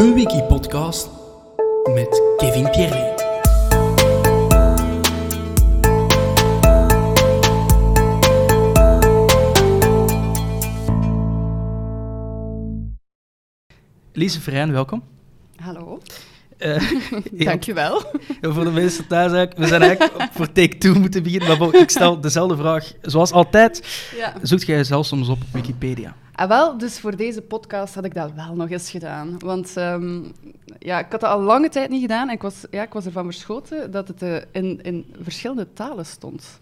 De Wiki-podcast met Kevin Pierre. Lise Verijn, welkom. Hallo. Uh, Dankjewel. Ja, voor de mensen thuis, eigenlijk, we zijn eigenlijk voor take 2 moeten beginnen, maar ik stel dezelfde vraag. Zoals altijd, Ja. zoekt jij jezelf soms op Wikipedia? Ah, wel, dus voor deze podcast had ik dat wel nog eens gedaan. Want ehm, ja, ik had dat al lange tijd niet gedaan en ik was, ja, ik was ervan verschoten dat het eh, in, in verschillende talen stond.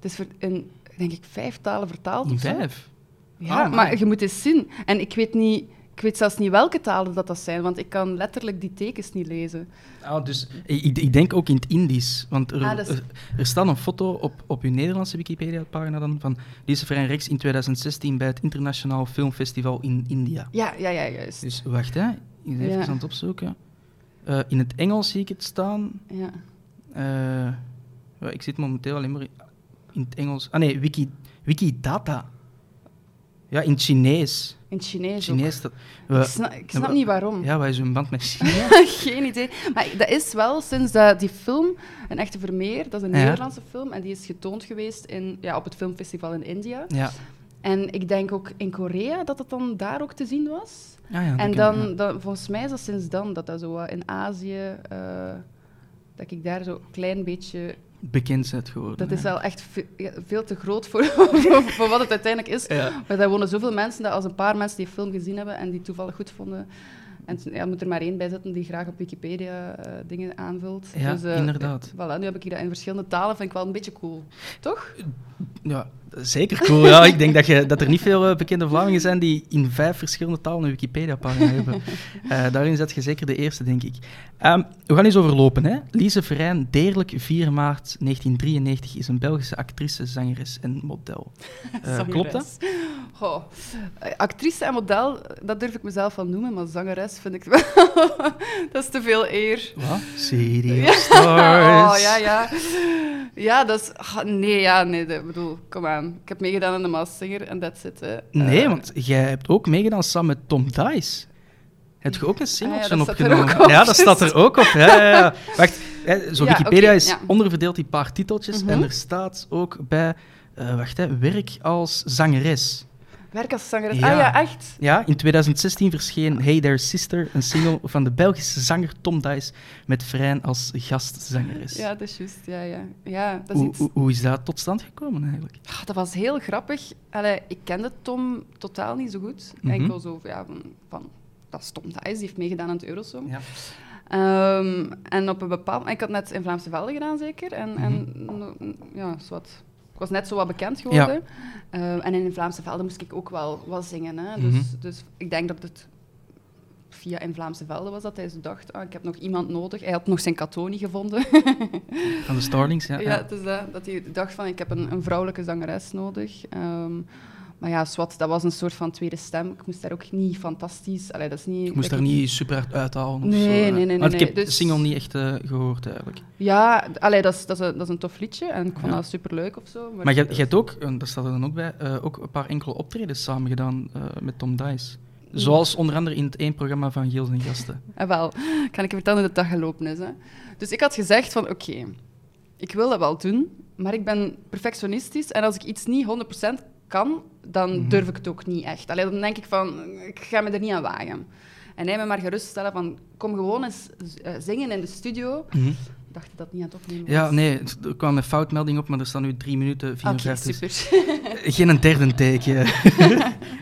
Het is in, denk ik, vijf talen vertaald. In vijf? Ja, Ah, maar je moet eens zien. En ik weet, niet, ik weet zelfs niet welke talen dat, dat zijn, want ik kan letterlijk die tekens niet lezen. Ah, dus, ik, ik denk ook in het Indisch. Want er, Ah, is- er, er staat een foto op, op uw Nederlandse Wikipedia-pagina dan van Lise Vrijn Rex in 2016 bij het Internationaal Filmfestival in India. Ja, ja, ja, juist. Dus wacht, hè. Even Ja. aan het opzoeken. Eh, in het Engels zie ik het staan. Ja. Eh, ik zit momenteel alleen maar in het Engels. Ah nee, Wiki, Wikidata. Ja, in het Chinees. In het Chinees ook. Chinees dat, Ik snap, ik snap wa- niet waarom. Ja, wat is een band met China? Geen idee. Maar dat is wel sinds dat die film, Een Echte Vermeer, dat is een Ja. Nederlandse film, en die is getoond geweest in, ja, op het filmfestival in India. ja. En ik denk ook in Korea dat het dan daar ook te zien was. Ah, ja, dat en dan, ja. dan, volgens mij is dat sinds dan, dat dat zo in Azië, eh, dat ik daar zo een klein beetje... bekend geworden. Dat is wel echt ve- veel te groot voor, voor, wat het uiteindelijk is. Ja. Maar daar wonen zoveel mensen dat als een paar mensen die film gezien hebben en die toevallig goed vonden. En ja, moet er maar één bij zitten die graag op Wikipedia eh, dingen aanvult. Ja, dus, eh, inderdaad. Voilà, nu heb ik dat in verschillende talen, vind ik wel een beetje cool. Toch? Ja, zeker cool. Ja, ik denk dat, je, dat er niet veel eh, bekende Vlamingen zijn die in vijf verschillende talen een Wikipedia-pagina hebben. Eh, daarin zet je zeker de eerste, denk ik. Ehm, we gaan eens overlopen. Hè? Lise Verijn, Deerlijk, 4 maart 1993, is een Belgische actrice, zangeres en model. Eh, klopt dat? Actrice en model, dat durf ik mezelf wel noemen, maar zangeres vind ik wel... dat is te veel eer. Wat? Of Stars. Oh, ja, ja. Ja, dat is... nee, ja, nee, dat- bedoel, kom aan. Ik heb meegedaan aan de Maas Singer en that's it. hè. Nee, Eh, want jij hebt ook meegedaan samen met Tom Dice. Heb je ook een singeltje Ah, ja, dat er opgenomen? op, ja, dat staat er ook op. Ja, ja, ja. Wacht, hè, zo Wikipedia is onderverdeeld in paar titeltjes Mhm. en er staat ook bij, eh, wacht, hè, werk als zangeres. Werk als zangeres. Ja. Ah ja, echt? Ja, in 2016 verscheen Hey There Sister, een single van de Belgische zanger Tom Dice met Vrijn als gastzangeres. Ja, dat is juist. Ja, ja. ja dat, is hoe, iets... hoe, hoe is dat tot stand gekomen eigenlijk? Ah, dat was heel grappig. Allee, ik kende Tom totaal niet zo goed. Mhm. Enkel zo ja, van, van... Dat is Tom Thijs, die heeft meegedaan aan het Eurosong. Ja. Ehm, en op een bepaald... Ik had net in Vlaamse Velden gedaan, zeker. En, en Mhm. ja, zwart. Ik was net zo wat bekend geworden. Ehm, en in Vlaamse Velden moest ik ook wel wat zingen. Hè. Dus, Mhm. dus ik denk dat het via in Vlaamse Velden was dat hij zo dacht, ah, ik heb nog iemand nodig. Hij had nog zijn kato niet gevonden. Van de Starlings, ja. Ja, is dat, dat hij dacht van, ik heb een, een vrouwelijke zangeres nodig. Ehm, maar ja, Swat, dat was een soort van tweede stem. Ik moest daar ook niet fantastisch... Allee, dat is niet... Ik moest daar ik- niet super hard uithalen of Nee, zo. nee, hè. nee, nee, Want ik heb de dus- single niet echt eh, gehoord eigenlijk. Ja, allee, dat, is, dat, is een, dat is een tof liedje en ik vond Ja. dat superleuk of zo. Maar je, je hebt ook, en dat staat er dan ook bij, eh, ook een paar enkele optredens samen gedaan eh, met Tom Dice. Zoals onder andere in het één programma van Giels en Gasten. En wel, kan ik je vertellen hoe de dag gelopen is. Hè? Dus ik had gezegd van, oké, ik wil dat wel doen, maar ik ben perfectionistisch en als ik iets niet 100% kan, dan Mhm. durf ik het ook niet echt. Allee, dan denk ik van, ik ga me er niet aan wagen. En hij me maar geruststellen van, kom gewoon eens eh, zingen in de studio. Ik dacht dat het niet aan het opnemen was. Ja, nee, er kwam een foutmelding op, maar er staan nu 3 minuten Oké, 54. super. Geen een derde take.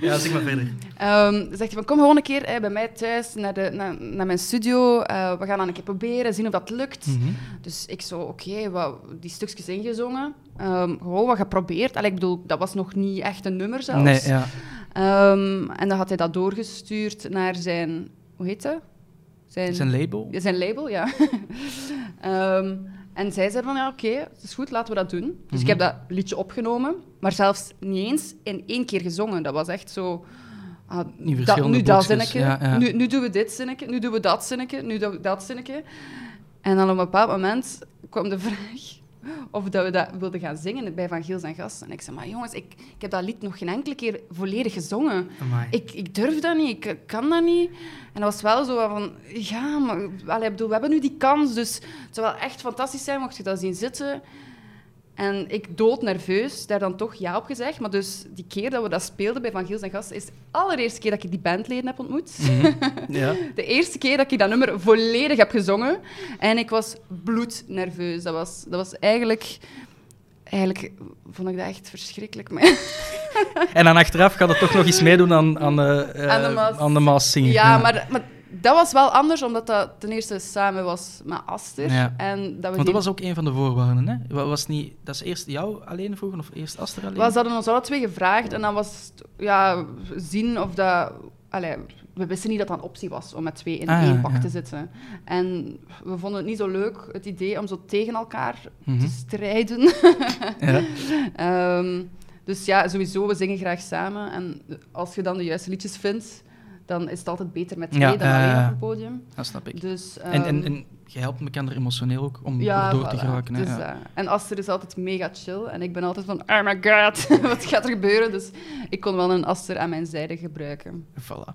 ja, zeg maar verder. Ehm, dan zegt hij van, kom gewoon een keer eh, bij mij thuis naar, de, naar, naar mijn studio. Eh, we gaan dan een keer proberen, zien of dat lukt. Mhm. Dus ik zo, oké, wat die stukjes ingezongen. Ehm, gewoon wat geprobeerd. Allee, ik bedoel, dat was nog niet echt een nummer zelfs. Nee, ja. Ehm, en dan had hij dat doorgestuurd naar zijn... Hoe heet dat? Zijn, Zijn label. Ja, zijn label, ja. En zij zei van, ja, oké, het is goed, laten we dat doen. Dus ik heb dat liedje opgenomen, maar zelfs niet eens in één keer gezongen. Dat was echt zo... ah, dat- nu dat zinnetje, ja, ja. Nu, nu doen we dit zinnetje, nu doen we dat zinnetje, nu doen we dat zinnetje. En dan op een bepaald moment kwam de vraag... of dat we dat wilden gaan zingen bij Van Giels en Gast. En ik zei, maar jongens, ik, ik heb dat lied nog geen enkele keer volledig gezongen. Amai. Ik, ik durf dat niet, ik kan dat niet. En dat was wel zo van, ja, maar allee, bedoel, we hebben nu die kans, dus het zou wel echt fantastisch zijn mocht je dat zien zitten. En ik doodnerveus, daar dan toch ja op gezegd. Maar dus die keer dat we dat speelden bij Van Giels en Gast, is de allereerste keer dat ik die bandleden heb ontmoet. Ja. De eerste keer dat ik dat nummer volledig heb gezongen. En ik was bloednerveus. Dat was, dat was eigenlijk... Eigenlijk vond ik dat echt verschrikkelijk. Maar En dan achteraf gaat het toch nog eens meedoen aan, aan, eh, Aan de Maas. aan de zingen. Ja, maar, maar dat was wel anders, omdat dat ten eerste samen was met Aster. Ja. En dat we Want die- dat was ook een van de voorwaarden, hè? Wa- Was niet, dat is eerst jou alleen vroegen of eerst Aster alleen? We hadden ons alle twee gevraagd en dan was het ja, zien of dat... Allee, we wisten niet dat dat een optie was om met twee in Ah, één pak ja. te zitten. En we vonden het niet zo leuk, het idee om zo tegen elkaar Mhm. te strijden. Ja. Ehm, dus ja, sowieso, we zingen graag samen. En als je dan de juiste liedjes vindt, dan is het altijd beter met twee Ja, dan ja, alleen op een podium. Dat snap ik. Dus, En, en, ehm, en je helpt elkaar emotioneel ook om ja, door te geraken. Hè? Dus, ja. eh, en Aster is altijd mega chill. En ik ben altijd van, oh my god, wat gaat er gebeuren? Dus ik kon wel een Aster aan mijn zijde gebruiken. Voilà.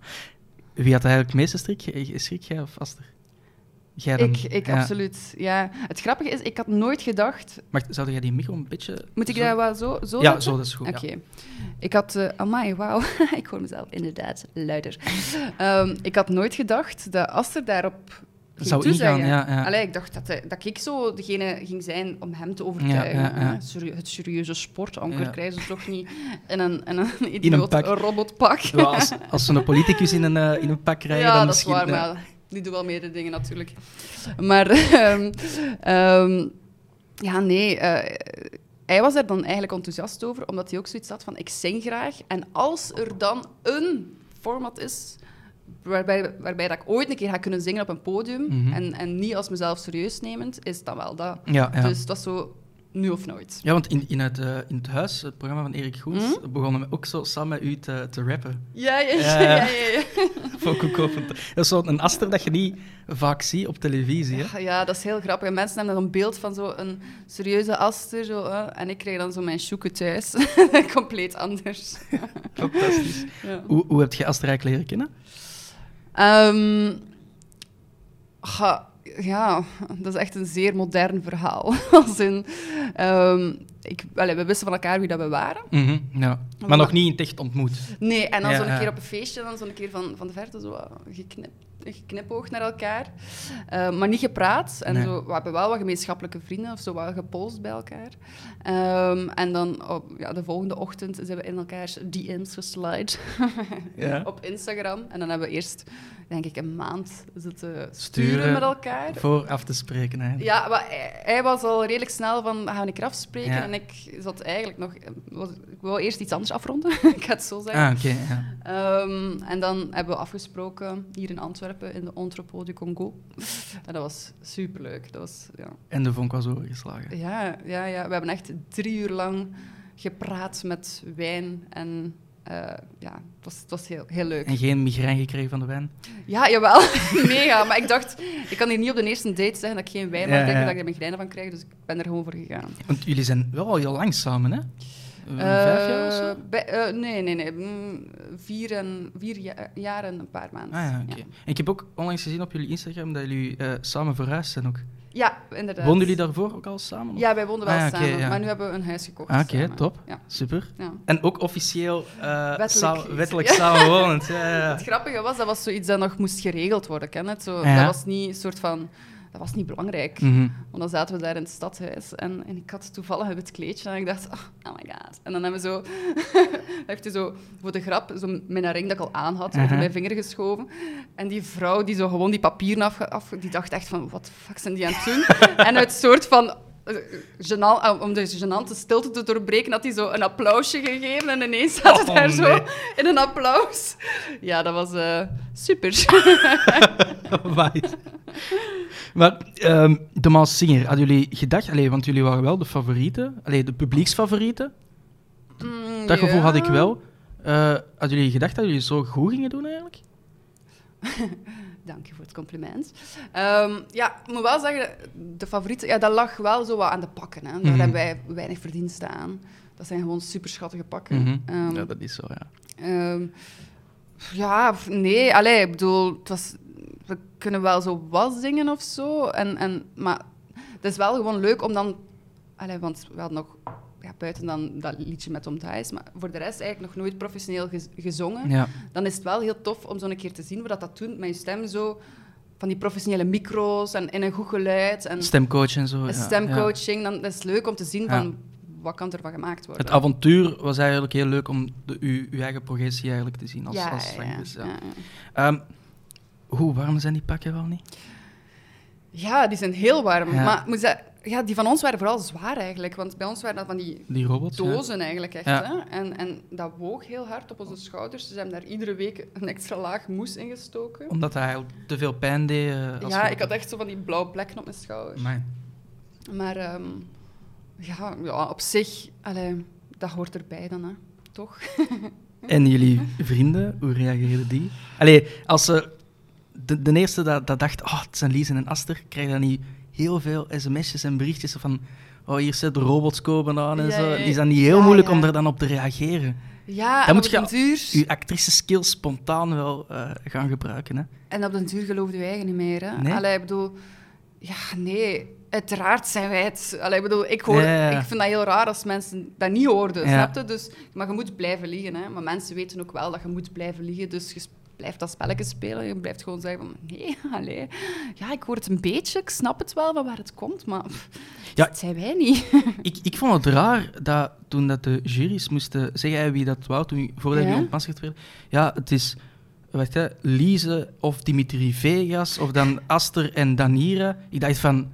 Wie had eigenlijk het meeste schrik? Schrik jij of Aster? Jij? Ik, ik Ja. absoluut, ja. Het grappige is, ik had nooit gedacht... Maar zou jij die mic een beetje... Moet ik zo- dat wel zo, zo Ja, zo, dat is goed. Oké. ja. Ik had... eh amai, wauw. ik hoor mezelf inderdaad luider. Ehm, ik had nooit gedacht dat Aster daarop ging Zou ingaan, toezeggen. ja, ja. Allee, ik dacht dat, hij- dat ik zo degene ging zijn om hem te overtuigen. Serie- het serieuze sportanker krijgen ze toch niet in een, in een idioot pak. robotpak. Als, als ze een politicus in een, eh, in een pak krijgen, Ja, dan dat is waar, eh, maar die doen wel meerdere dingen natuurlijk. Maar ehm, ehm, ja, nee. eh, hij was er dan eigenlijk enthousiast over, omdat hij ook zoiets had van, ik zing graag. En als er dan een format is waarbij, waarbij dat ik ooit een keer ga kunnen zingen op een podium, Mhm. en, en niet als mezelf serieus nemend, is dat wel dat. ja, ja. Dus dat was zo nu of nooit. Ja, want in, in, het, eh, in het huis, het programma van Erik Goens, Hm? begonnen we ook zo samen met u te, te rappen. Ja, ja, Ja, ja. ja. ja, Dat is zo'n aster dat je niet vaak ziet op televisie. Hè? Ja, ja, dat is heel grappig. En mensen hebben een beeld van zo'n serieuze aster. Zo, en ik krijg dan zo mijn sjoeken thuis. Compleet anders. Fantastisch. Ja. Hoe, hoe heb je Aster eigenlijk leren kennen? Ehm, ga- ja, dat is echt een zeer modern verhaal. Als in, ehm, ik, allee, we wisten van elkaar wie dat we waren. Mhm, ja. Maar nog niet in het echt ontmoet. Nee, en dan Ja, zo'n keer op een feestje, dan zo'n keer van, van de verte zo eh, geknip, geknipoogd naar elkaar. Eh, maar niet gepraat. En Nee. zo, we hebben wel wat gemeenschappelijke vrienden of zo, wel gepolst bij elkaar. Ehm, en dan op ja, de volgende ochtend zijn we in elkaars DM's geslide Ja. op Instagram. En dan hebben we eerst, denk ik, een maand zitten sturen, Sturen. met elkaar. Voor af te spreken. Hè. Ja, maar hij, hij was al redelijk snel van, gaan we een keer afspreken? Ja. En ik zat eigenlijk nog... Was, ik wou eerst iets anders afronden, ik ga het zo zeggen. Ah, oké. ja. Ehm, en dan hebben we afgesproken hier in Antwerpen in de Entrepôt du Congo. En dat was superleuk. Dat was, ja. En de vonk was overgeslagen. Ja, ja, ja, we hebben echt drie uur lang gepraat met wijn. En eh, ja, het was, het was heel, heel leuk. En geen migraine gekregen van de wijn? Ja, jawel. Mega. Maar ik dacht, ik kan hier niet op de eerste date zeggen dat ik geen wijn mag Ja, drinken, ja. dat ik er migraine van krijg. Dus ik ben er gewoon voor gegaan. Want jullie zijn wel al heel lang samen, hè? Vijf jaar of zo? Eh, bij- eh, nee, nee, nee. Mm, Vier, en, vier ja- jaar en een paar maanden. Ah ja, oké. En ik heb ook onlangs gezien op jullie Instagram dat jullie eh, samen verhuisd zijn ook. Ja, inderdaad. Woonden jullie daarvoor ook al samen? of? Ja, wij woonden wel Ah, ja, samen, ja. maar nu hebben we een huis gekocht. Ah, Oké, top. Ja, Super. En ook officieel Wettelijk. Ja. samenwonend. Ja, ja, ja. Het grappige was, dat was zoiets dat nog moest geregeld worden, ken je het? Zo, Ja. Dat was niet een soort van... Dat was niet belangrijk. Mhm. Want dan zaten we daar in het stadhuis en, en ik had toevallig wit kleedje en ik dacht, oh, oh my god. En dan hebben we zo, heeft hij zo voor de grap zo mijn ring dat ik al aan had over Uh-huh. mijn vinger geschoven. En die vrouw die zo gewoon die papieren af, af die dacht echt van, wat fuck zijn die aan het doen? en uit soort van eh, om de gênante stilte te doorbreken, had hij zo een applausje gegeven en ineens zaten we Oh, daar zo in een applaus. Ja, dat was eh, super. Maar ehm, de Maas Singer, hadden jullie gedacht, allee, want jullie waren wel de favorieten, allee, de publieksfavorieten, Mm, dat gevoel had ik wel. Eh hadden jullie gedacht dat jullie zo goed gingen doen eigenlijk? Dank je voor het compliment. Ehm, ja, ik moet wel zeggen, de favorieten, ja, dat lag wel zo wat aan de pakken. Hè. Daar Mhm. hebben wij weinig verdiensten aan. Dat zijn gewoon super schattige pakken. Mhm. Ehm, ja, dat is zo, ja. Ehm, ja, nee, allee, ik bedoel, het was, we kunnen wel zo wat zingen of zo. En, en, maar het is wel gewoon leuk om dan... Allee, want we hadden nog ja, buiten dan dat liedje met Tom Thijs, maar voor de rest eigenlijk nog nooit professioneel gez- gezongen. ja. Dan is het wel heel tof om zo'n keer te zien hoe dat, dat doet met je stem zo... Van die professionele micro's en in een goed geluid en Stemcoach en zo. stemcoaching. Dan is het leuk om te zien van wat kan er van gemaakt worden. Het avontuur was eigenlijk heel leuk om de, uw, uw eigen progressie eigenlijk te zien als, ja, als ja, zangeres, ja. ja, ja. Ehm, hoe warm zijn die pakken wel niet? Ja, die zijn heel warm. Ja. Maar moet ja, die van ons waren vooral zwaar eigenlijk. Want bij ons waren dat van die Die robots? ja. dozen eigenlijk echt. Ja. Hè? En, en dat woog heel hard op onze schouders. Dus we hebben daar iedere week een extra laag moes in gestoken. Omdat hij te veel pijn deed. eh, als Ja, je- ik had echt zo van die blauwe plekken op mijn schouder. Amai. Maar ehm, ja, ja, op zich, allee, dat hoort erbij dan, hè. toch? En jullie vrienden, hoe reageerden die? Allee, als ze... De, de eerste dat, dat dacht, oh, het zijn Lies en Aster, krijg dan niet heel veel sms'jes en berichtjes van... Oh, hier zit de robots komen aan en Ja, zo. Die is dan niet heel Ja, moeilijk ja. om er dan op te reageren. Ja, Dan moet je duur... Je actrice skills spontaan wel eh, gaan gebruiken, hè. En op den duur geloofde je eigen niet meer. Hè? Nee? Allee, ik bedoel... Ja, nee. Uiteraard zijn wij het. Allee, ik bedoel, ik, hoor, ja. ik vind dat heel raar als mensen dat niet hoorden, Ja. snap je? Dus, maar je moet blijven liegen. Hè? Maar mensen weten ook wel dat je moet blijven liegen. Dus je blijft dat spelletje spelen. Je blijft gewoon zeggen van... Nee, allee. Ja, ik hoor het een beetje. Ik snap het wel van waar het komt. Maar pff, Ja. dat zijn wij niet. Ik, ik vond het raar dat toen dat de jury's moesten zeggen wie dat wou, toen, voordat Ja? jullie ontmaskerd werden. Ja, het is wacht, hè, Lise of Dimitri Vegas of dan Aster en Danira. Ik dacht van,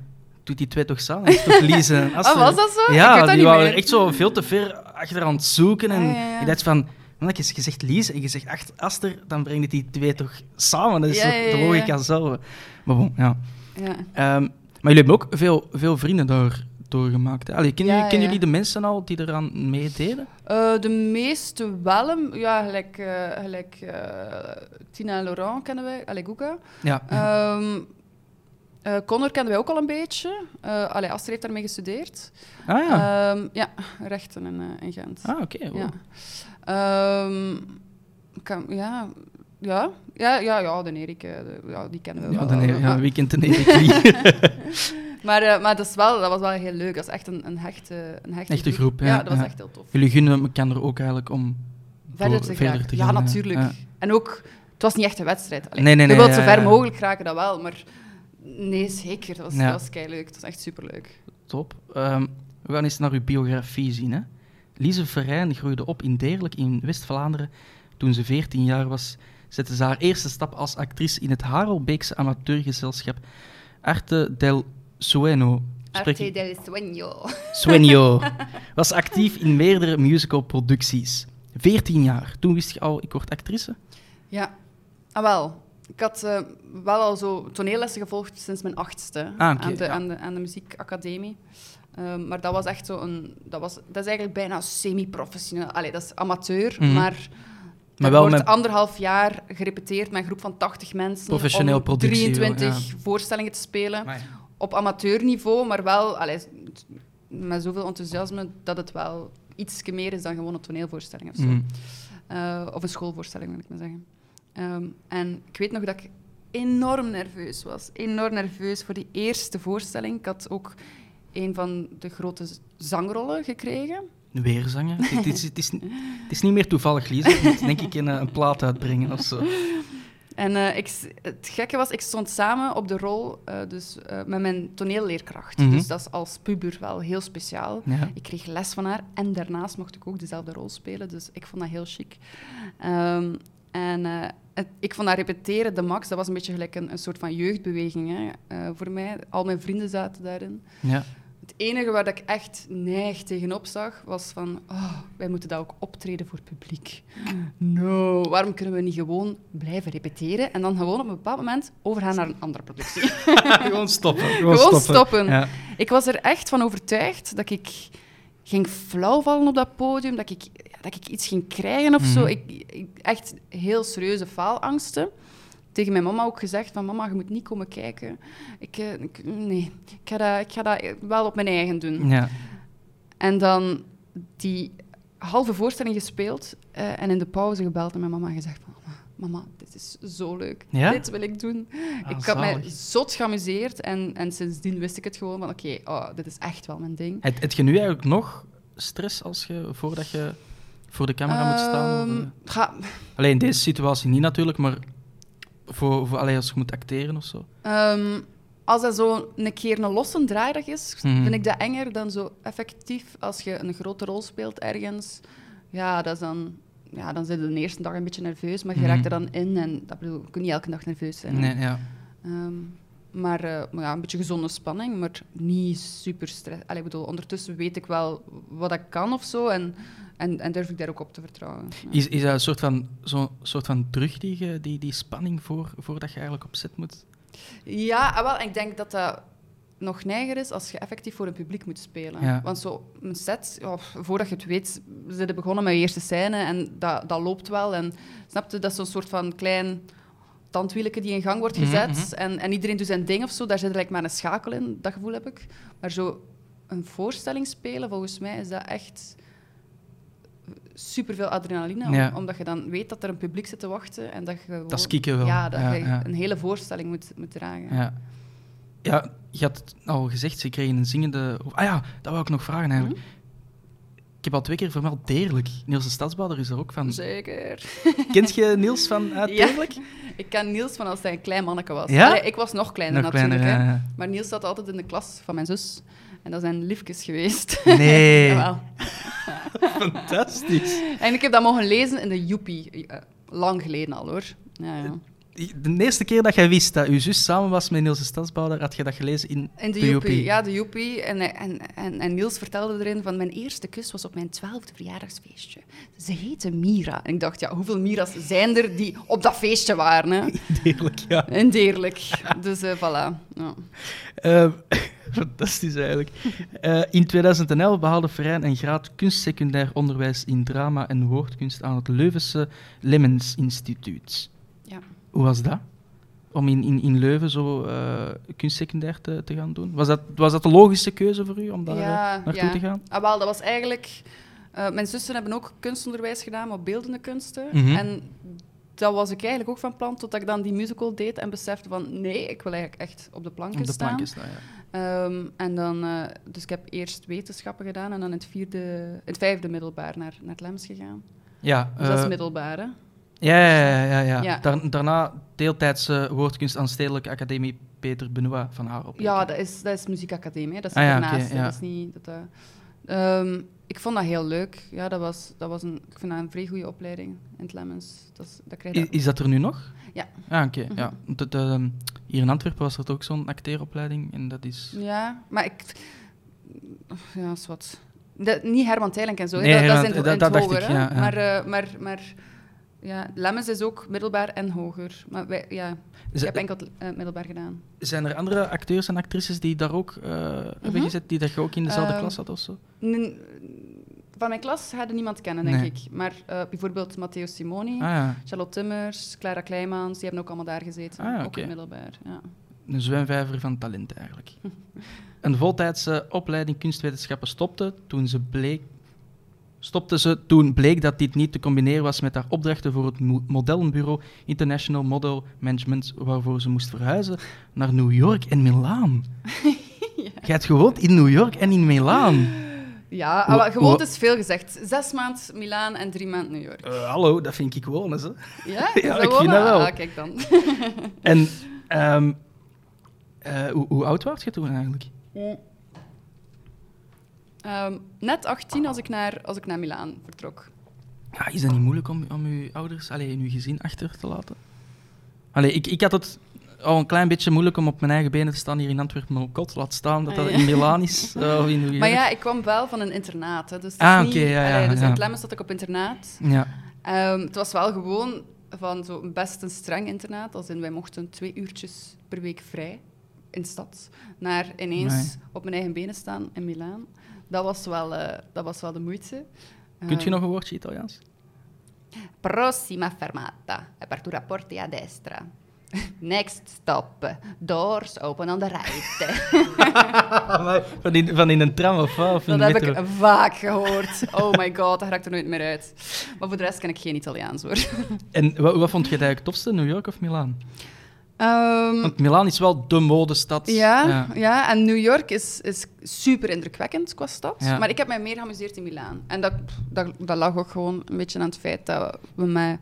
doet die twee toch samen? Toch Lise en Aster? Ah, was dat zo? Ja, ik weet dat die niet waren meer. echt zo veel te ver achter aan het zoeken. En Ah, ja, ja. ik dacht van, omdat je, je zegt Lise en je zegt Ach- Aster, dan brengt het die twee toch samen. Dat is Ja, toch ja, de logica zelf. Maar bon, ja. Ja. Ehm, maar jullie hebben ook veel, veel vrienden daar doorgemaakt. Allee, kennen, Ja, jullie, kennen ja. jullie de mensen al die eraan meededen? Eh, de meeste wel. Ja, gelijk, eh, gelijk eh, Tina en Laurent kennen wij. Allee, Guga. Ja. Ehm eh, Connor kennen wij ook al een beetje. Allee, Aster heeft daarmee gestudeerd. ah ja. Ehm, ja, rechten in, in Gent. ah, oké. wow. ja. Ehm, kan, ja, ja, ja, ja, ja, de Erik, eh, de- ja, die kennen we Ja, wel. dan, ja, Ja. wie kent de Erik? Maar, eh, maar dat, is wel, dat was wel heel leuk. Dat is echt een, een, hechte, een hechte, Echte groep, ja, Ja, dat was echt heel tof. jullie gunnen elkaar ook eigenlijk om verder te verder te ja, gaan. natuurlijk. En ook, het was niet echt een wedstrijd. Allee, Nee, nee, nee, Je wilt zo ver mogelijk raken, dat wel, maar nee, zeker. Dat was, dat was keileuk. Dat was echt superleuk. Top. Ehm, we gaan eens naar uw biografie zien. Hè. Lise Verijn groeide op in Deerlijk in West-Vlaanderen. Toen ze 14 jaar was, zette ze haar eerste stap als actrice in het Harelbeekse amateurgezelschap Arte del Sueno. Spreek ik- del Sueño. Sueño. Was actief in meerdere musicalproducties. 14 jaar. Toen wist je al, ik word actrice. Ja, ah, wel. Ik had eh, wel al zo toneellessen gevolgd sinds mijn achtste Ah, aan, de, ja. aan, de, aan de muziekacademie. Ehm, maar dat was echt zo een... Dat, was, dat is eigenlijk bijna semi-professioneel. Allee, dat is amateur, Mhm. maar... Maar wel wordt met- anderhalf jaar gerepeteerd met een groep van 80 mensen Professioneel om productie, 23 ja. voorstellingen te spelen. Op amateurniveau, maar wel allee, met zoveel enthousiasme dat het wel iets meer is dan gewoon een toneelvoorstelling of zo. Mhm. Eh, of een schoolvoorstelling, wil ik maar zeggen. Ehm, en ik weet nog dat ik enorm nerveus was. Enorm nerveus voor die eerste voorstelling. Ik had ook een van de grote zangrollen gekregen. Weerzangen. het, is, het, is, het is niet meer toevallig, Lise. Je moet denk ik een, een plaat uitbrengen of zo. En eh, ik, het gekke was, ik stond samen op de rol eh, dus, eh, met mijn toneelleerkracht. Mhm. Dus dat is als puber wel heel speciaal. Ja. Ik kreeg les van haar en daarnaast mocht ik ook dezelfde rol spelen. Dus ik vond dat heel chic. Ehm, en het- ik vond dat repeteren, de max, dat was een beetje gelijk een, een soort van jeugdbeweging hè, voor mij. Al mijn vrienden zaten daarin. Ja. Het enige waar dat ik echt neig tegenop zag, was van... Oh, wij moeten dat ook optreden voor het publiek. No, waarom kunnen we niet gewoon blijven repeteren en dan gewoon op een bepaald moment overgaan naar een andere productie? Gewoon stoppen. Gewoon, Gewoon stoppen. Ja. Ik was er echt van overtuigd dat ik ging flauwvallen op dat podium, dat ik, dat ik iets ging krijgen of zo. Mhm. Ik, ik- echt heel serieuze faalangsten. Tegen mijn mama ook gezegd van mama, je moet niet komen kijken. Ik, eh, ik- nee, ik ga, dat, ik ga dat wel op mijn eigen doen. Ja. En dan die halve voorstelling gespeeld eh, en in de pauze gebeld en mijn mama gezegd van mama, dit is zo leuk. Ja? Dit wil ik doen. Ah, ik had mij zot geamuseerd en, en sindsdien wist ik het gewoon van oké, oh, dit is echt wel mijn ding. Het, het je nu eigenlijk nog stress als je, voordat je voor de camera moet staan? Of, Ehm, eh? ga- Alleen in deze situatie niet natuurlijk, maar voor, voor, allee, als je moet acteren of zo. Ehm, als dat zo een keer een losse draaidag is, Mhm. vind ik dat enger dan zo effectief als je een grote rol speelt ergens. Ja, dat is dan, ja, dan zit je de eerste dag een beetje nerveus, maar je Mhm. raakt er dan in. En dat bedoel, je kunt niet elke dag nerveus zijn. Nee, ja. Ehm, maar eh, maar ja, een beetje gezonde spanning, maar niet super stress. Allee, ik bedoel, ondertussen weet ik wel wat ik kan of zo en, en, en durf ik daar ook op te vertrouwen. Ja. Is, is dat een soort van, zo'n soort van drug, die, die, die spanning, voor, voordat je eigenlijk op set moet? Ja, ah, wel, ik denk dat dat nog neiger is als je effectief voor een publiek moet spelen. Ja. Want zo een set, voordat je het weet, ze zijn begonnen met je eerste scène en dat, dat loopt wel. En snap je, dat is zo'n soort van klein tandwieletje die in gang wordt Mhm, gezet. mhm. en, en iedereen doet zijn ding of zo. Daar zit eigenlijk maar een schakel in, dat gevoel heb ik. Maar zo een voorstelling spelen, volgens mij is dat echt superveel adrenaline. om- Ja. Omdat je dan weet dat er een publiek zit te wachten en dat je gewoon- Dat wel. Ja, dat Ja, je ja. een hele voorstelling moet, moet dragen. Ja. ja, je had het al gezegd, ze kregen een zingende... Ah ja, dat wou ik nog vragen eigenlijk. Mhm. Heb al twee keer vermeld Deerlijk. Niels de Stadsbouwer is er ook van. Zeker. Kent je Niels van Ja. Deerlijk? Ik ken Niels van als hij een klein manneke was. Ja? Allee, ik was nog kleiner Nog natuurlijk. kleiner, ja. Maar Niels zat altijd in de klas van mijn zus. En dat zijn liefjes geweest. Nee. Jawel. Fantastisch. En ik heb dat mogen lezen in de Joepie. Eh, lang geleden al, hoor. Ja, ja. De eerste keer dat jij wist dat uw zus samen was met Niels de Stadsbouwer, had je dat gelezen in In de de Joepie. Joepie. Ja, de Joepie. En, en, en, en Niels vertelde erin van mijn eerste kus was op mijn twaalfde verjaardagsfeestje. Ze heette Mira. En ik dacht, ja, hoeveel Mira's zijn er die op dat feestje waren? Hè? Deerlijk, ja. En deerlijk. Dus eh, voilà. Ja. Eh, fantastisch eigenlijk. Eh, in 2011 behaalde Ferijn een graad kunstsecundair onderwijs in drama en woordkunst aan het Leuvense Lemmens Instituut. Hoe was dat? Om in, in, in Leuven zo eh kunstsecundair te, te gaan doen? Was dat, was dat de logische keuze voor u om daar Ja, eh, naartoe ja. te gaan? Ah, wel, dat was eigenlijk... eh, mijn zussen hebben ook kunstonderwijs gedaan op beeldende kunsten. Mhm. En dat was ik eigenlijk ook van plan, totdat ik dan die musical deed en besefte van... Nee, ik wil eigenlijk echt op de planken Op de staan. planken staan, ja. Ehm, en dan... dus ik heb eerst wetenschappen gedaan en dan in het, vierde, in het vijfde middelbaar naar, naar het Lems gegaan. Ja, Dus dat is middelbaar, hè? Ja, ja, ja, ja, ja. Ja. Daar- daarna deeltijdse woordkunst aan Stedelijke Academie Peter Benoit van haar op. Ja, dat is, dat is muziekacademie. hè. Dat is Ah ernaast. Dat is niet... Dat, eh, ehm, ik vond dat heel leuk. Ja, dat was, dat was een, ik vind dat een vrij goede opleiding in het Lemmens. Dat, is, dat krijg je... Is, is dat er nu nog? Ja. Ah, oké. Mhm. ja. Het, ehm, hier in Antwerpen was er ook zo'n acteeropleiding en dat is... Ja, maar ik... Ja, is wat... Dat, niet Herman Teilenk en zo. Nee, dat, dat is Herman- in, dat- in dat het dacht ik, hoger, ja. Maar, eh, maar, maar ja, Lemmens is ook middelbaar en hoger. Maar wij, ja, ik heb enkel eh, middelbaar gedaan. Zijn er andere acteurs en actrices die daar ook eh, hebben Mhm. gezet, die dat je ook in dezelfde Ehm, klas had of zo? Van mijn klas hadden niemand kennen, denk Nee. ik. Maar eh, bijvoorbeeld Matteo Simoni, Ah ja, Charlotte Timmers, Clara Kleimans, die hebben ook allemaal daar gezeten. Ah, Ook in middelbaar, ja. een zwemvijver van talent eigenlijk. Een voltijdse opleiding kunstwetenschappen stopte toen ze bleek... Stopte ze toen bleek dat dit niet te combineren was met haar opdrachten voor het mo- modellenbureau International Model Management, waarvoor ze moest verhuizen naar New York en Milaan. Jij hebt gewoond in New York en in Milaan. Ja, maar gewoond hoe- is veel gezegd. Zes maand Milaan en drie maand New York. Eh, hallo, dat vind ik gewoon eens. Hè. Ja, Ja, ik gewoon? vind dat wel. Ah, kijk dan. En ehm, eh, hoe, hoe oud was je toen eigenlijk? Ehm, net 18 als ik naar, als ik naar Milaan vertrok. Ja, is dat niet moeilijk om, om uw ouders allee, en uw gezin achter te laten? Allee, ik, ik had het al een klein beetje moeilijk om op mijn eigen benen te staan hier in Antwerpen, maar God, laat staan dat Ah, dat ja. in Milaan is eh, of in. Maar ja, ik kwam wel van een internaat. Hè, dus het Ah, oké, ja, ja, allee, dus ja. in het Lemmens zat ik op internaat. Ja. Ehm, het was wel gewoon van zo'n best een streng internaat. Als in, wij mochten twee uurtjes per week vrij in de stad. Naar ineens op mijn eigen benen staan in Milaan. Dat was wel, eh, dat was wel de moeite. Kunt je Ehm, nog een woordje Italiaans? Prossima fermata. Apertura porti a destra. Next stop. Doors open on the right. van, in, van in een tram of wat? Of Dat heb metro? ik vaak gehoord. Oh my god, dat raakt er nooit meer uit. Maar voor de rest ken ik geen Italiaans hoor. En wat, wat vond je het eigenlijk tofste, New York of Milaan? Ehm, Want Milaan is wel de modestad. ja, ja. en New York is, is super indrukwekkend qua stad. Ja. Maar ik heb mij meer geamuseerd in Milaan. En dat, dat, dat lag ook gewoon een beetje aan het feit dat we met...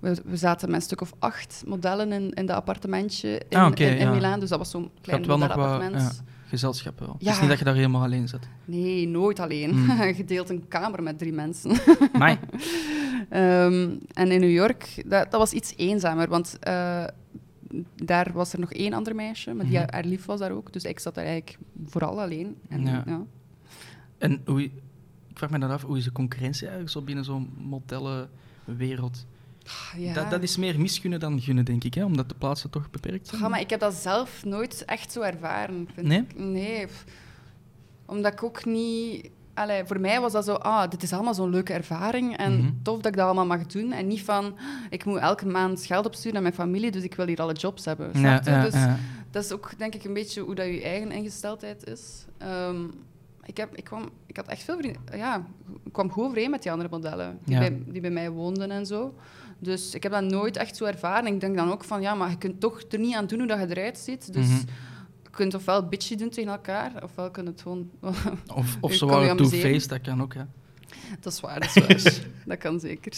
We, we zaten met een stuk of acht modellen in, in dat appartementje in, Ah, in, in ja. Milaan. Dus dat was zo'n klein had wel nog wat modellenappartement. ja, gezelschap wel. Het Ja. is niet dat je daar helemaal alleen zat. Nee, nooit alleen. Je deelt een kamer met drie mensen. Ehm, en in New York, dat, dat was iets eenzamer, want eh, daar was er nog één ander meisje, maar die Mhm. haar lief was daar ook. Dus ik zat daar eigenlijk vooral alleen. En, Ja. ja. En hoe, ik vraag me dan af, hoe is de concurrentie eigenlijk zo binnen zo'n modellenwereld? Ja. Dat, dat is meer misgunnen dan gunnen, denk ik, hè? omdat de plaatsen toch beperkt zijn. Ja, maar ik heb dat zelf nooit echt zo ervaren. Vind Nee? Ik. Nee. Omdat ik ook niet... Allee, voor mij was dat zo, ah, dit is allemaal zo'n leuke ervaring en Mhm. tof dat ik dat allemaal mag doen. En niet van, ik moet elke maand geld opsturen naar mijn familie, dus ik wil hier alle jobs hebben. Ja, ja, dus ja. dat is ook, denk ik, een beetje hoe dat je eigen ingesteldheid is. Ehm, ik, heb, ik, kwam, ik had echt veel vrienden... Ja, ik kwam goed overeen met die andere modellen, die, bij, die bij mij woonden en zo. Dus ik heb dat nooit echt zo ervaren. Ik denk dan ook van, ja, maar je kunt toch er niet aan doen hoe dat je eruit ziet. Dus Mhm. Kunt ofwel bitchy doen tegen elkaar, ofwel kun je het gewoon... Of, of ze waren two-faced, dat kan ook. Hè. dat is waar, dat is waar. dat kan zeker.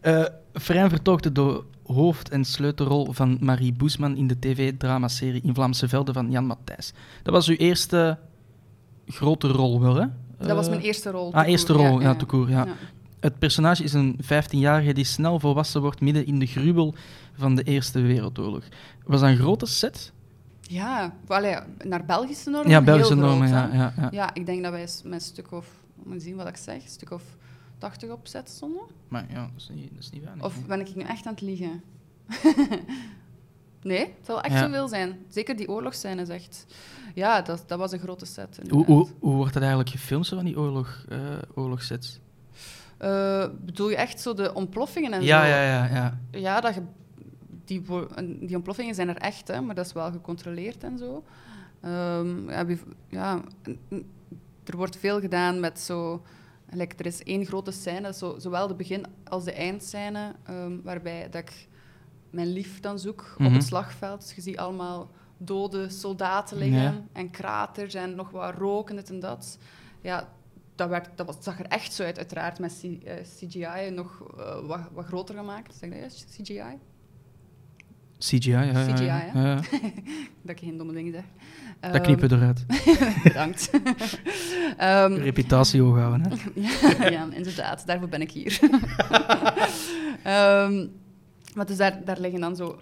Eh Frijn vertolkte de hoofd- en sleutelrol van Marie Boesman in de tv-dramaserie In Vlaamse Velden van Jan Matthijs. Dat was uw eerste grote rol wel, hè? Dat was Eh, mijn eerste rol. Ah, eerste rol, ja, court, ja. Ja. Het personage is een 15-jarige die snel volwassen wordt midden in de gruwel van de Eerste Wereldoorlog. Was dat een grote set? Ja, allee, naar Belgische normen Ja, Belgische groot, normen, ja, ja, ja. Ja, ik denk dat wij met een stuk of, moet zien wat ik zeg, een stuk of 80 opzet stonden. Maar ja, dat is niet, dat is niet weinig. Of ben ik nu echt aan het liegen? nee, het zal echt zoveel zijn. Zeker die oorlogsscènes echt. Ja, dat, dat was een grote set. hoe, hoe, hoe wordt dat eigenlijk gefilmd, zo van die oorlog, eh oorlogssets? Eh, bedoel je echt zo de ontploffingen en Ja, zo? ja, ja, ja. Ja, dat die, ontploffingen zijn er echt, hè, maar dat is wel gecontroleerd en zo. Ehm, ja, ja, er wordt veel gedaan met zo... Like, er is één grote scène, zo, zowel de begin- als de eindscène, ehm, waarbij dat ik mijn lief dan zoek op Mhm. het slagveld. Dus je ziet allemaal dode soldaten liggen Ja. en kraters en nog wat rook en dit en dat. Ja, dat, werd, dat was, zag er echt zo uit, uiteraard met C- eh, CGI nog eh, wat, wat groter gemaakt. Zeg dat juist, CGI? CGI, ja. ja, CGI, ja, ja. Dat ik geen domme dingen zeg. Dat knippen we eruit. Ehm, bedankt. Ehm, Reputatie hoog houden, hè. ja, ja, inderdaad, daarvoor ben ik hier. Ehm, maar dus daar, daar liggen dan zo...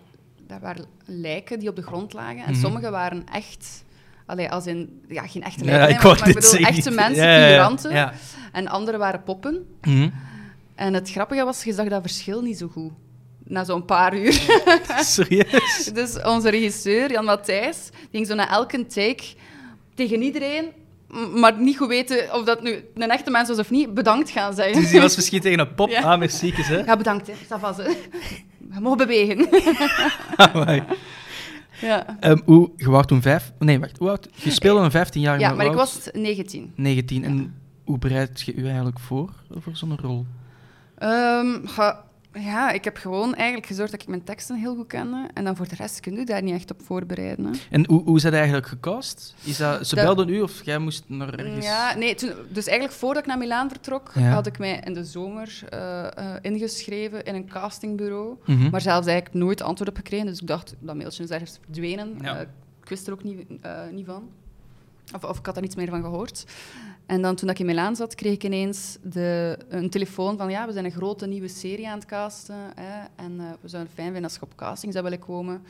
Daar waren lijken die op de grond lagen. En Mhm. sommige waren echt... Allee, als in... Ja, geen echte Ja, lijken, ik hè, wou maar, maar ik bedoel echte mensen, Ja, ja, ja. figuranten. Ja. En andere waren poppen. Mhm. En het grappige was, je zag dat verschil niet zo goed. Na zo'n paar uur. Serieus? Dus onze regisseur, Jan Matthijs, die ging zo na elke take tegen iedereen, maar niet goed weten of dat nu een echte mens was of niet, bedankt gaan zeggen. Dus die was misschien tegen een pop. Ja. Ah, merci, hè. Ja, bedankt, hè. Ça va, ze. Je mag bewegen. Amai. ja. Ehm, hoe, je was toen vijf... Nee, wacht. Hoe oud? Je speelde een 15-jarige ja, maar ik was 19. 19. En hoe bereid je je eigenlijk voor, voor zo'n rol? Ehm, ga- ja, ik heb gewoon eigenlijk gezorgd dat ik mijn teksten heel goed kende. En dan voor de rest kun je daar niet echt op voorbereiden. Hè. En hoe, hoe is dat eigenlijk gecast? Is dat, ze Dat- belden u of jij moest naar ergens... Ja, nee, toen, dus eigenlijk voordat ik naar Milaan vertrok, Ja. had ik mij in de zomer eh, eh, ingeschreven in een castingbureau. Mhm. Maar zelfs eigenlijk nooit antwoord op gekregen. Dus ik dacht, dat mailtje is ergens verdwenen. Ja. Eh, ik wist er ook niet, niet van. Of, of ik had er niets meer van gehoord. En dan toen ik in Milaan zat, kreeg ik ineens de, een telefoon van ja, we zijn een grote nieuwe serie aan het casten. Hè, en eh, we zouden het fijn vinden als je op casting zou willen komen.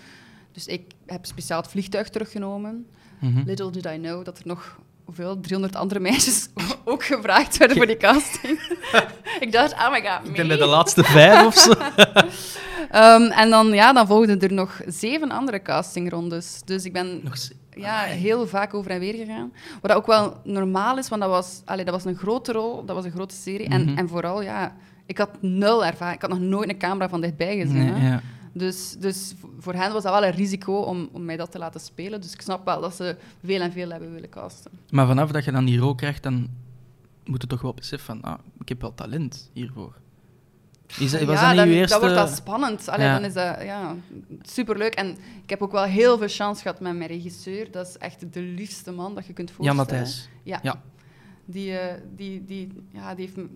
Dus ik heb speciaal het vliegtuig teruggenomen. Mhm. Little did I know dat er nog hoeveel, 300 andere meisjes ook gevraagd werden voor die casting. ik dacht, oh my god, Ik ben bij de laatste vijf of zo. Ehm, en dan, ja, dan volgden er nog zeven andere castingrondes. Dus ik ben Nog ja, heel vaak over en weer gegaan. Wat ook wel normaal is, want dat was, allee, dat was een grote rol, dat was een grote serie. Mhm. En, en vooral, ja, ik had nul ervaring. Ik had nog nooit een camera van dichtbij gezien. Nee, hè. ja. Dus, dus voor hen was dat wel een risico om, om mij dat te laten spelen. Dus ik snap wel dat ze veel en veel hebben willen casten. Maar vanaf dat je dan die rol krijgt, dan moet je toch wel beseffen van, ah, ik heb wel talent hiervoor. Is dat, was ja, dat niet dan, uw eerste... dan wordt dat spannend. Allee, Ja. Dan is dat ja, superleuk. En ik heb ook wel heel veel chance gehad met mijn regisseur. Dat is echt de liefste man dat je kunt voorstellen. Matthijs. Ja. Ja. Die, eh, die, die, ja, die, heeft, die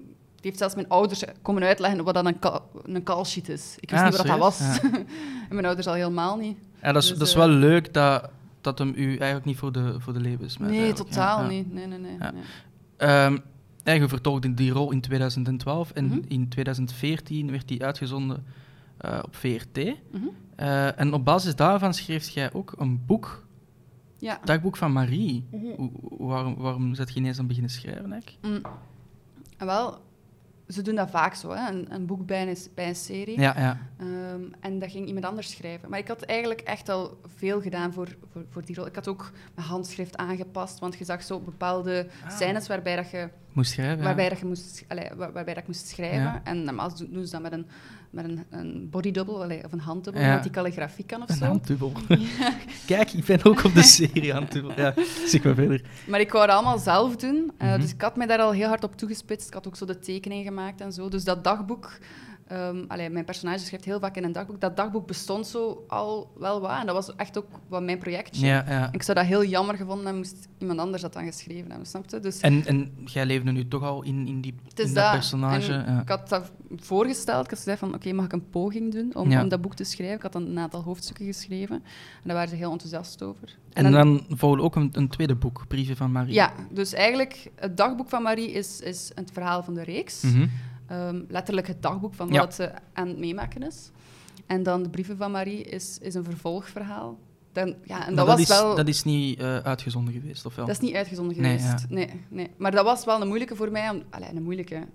heeft zelfs mijn ouders komen uitleggen wat dat een, ka- een call sheet is. Ik wist Ah, niet wat dat was. en mijn ouders al helemaal niet. Ja, dat is, Dus, dat is eh, wel leuk dat, dat hem u eigenlijk niet voor de, voor de is. nee, totaal niet. Nee, nee, nee. Ja. nee. Ehm, je vertolkte die rol in 2012 en Mhm. in 2014 werd die uitgezonden eh, op VRT. Mhm. Eh, en op basis daarvan schreef jij ook een boek, Ja. dagboek van Marie. Mhm. Waarom, waarom zat je ineens aan beginnen schrijven eigenlijk? Mm. En wel, ze doen dat vaak zo, hè? Een, een boek bij een, bij een serie. Ja, ja. Ehm, en dat ging iemand anders schrijven. Maar ik had eigenlijk echt al veel gedaan voor, voor, voor die rol. Ik had ook mijn handschrift aangepast, want je zag zo bepaalde Ah. scènes waarbij, dat je, Moest schrijven. ja. waarbij, dat je moest, waar- waarbij dat ik moest schrijven. En normaal doen ze dat met een, met een, een bodydubbel of een handdubbel, Ja. die calligrafie kan of Een zo. handdubbel. Kijk, ik ben ook op de serie handdubbel. Ja, zeg maar verder. Maar ik wou dat allemaal zelf doen. Eh, Mhm. Dus ik had mij daar al heel hard op toegespitst. Ik had ook zo de tekening gemaakt en zo. Dus dat dagboek... ehm, allee, mijn personage schrijft heel vaak in een dagboek. Dat dagboek bestond zo al wel wat. En dat was echt ook wat mijn projectje. Ja, ja. Ik zou dat heel jammer gevonden hebben, moest iemand anders dat dan geschreven hebben, snap je? Dus En, en jij leefde nu toch al in, in, die, in dat. dat personage. Ja. Ik had dat voorgesteld. Ik had gezegd van, oké, mag ik een poging doen om, om dat boek te schrijven? Ik had dan een aantal hoofdstukken geschreven. En daar waren ze heel enthousiast over. En dan volgde ook een, een tweede boek, Brieven van Marie. Ja, dus eigenlijk, het dagboek van Marie is, is het verhaal van de reeks. Mhm. Ehm, letterlijk het dagboek van wat ze aan het meemaken is. En dan de brieven van Marie is, is een vervolgverhaal. Dan, ja, en dat, was is, wel... dat is niet eh, uitgezonden geweest, of wel? Dat is niet uitgezonden Nee, geweest. ja. Nee, nee, Maar dat was wel een moeilijke voor mij. Om, allee, een moeilijke...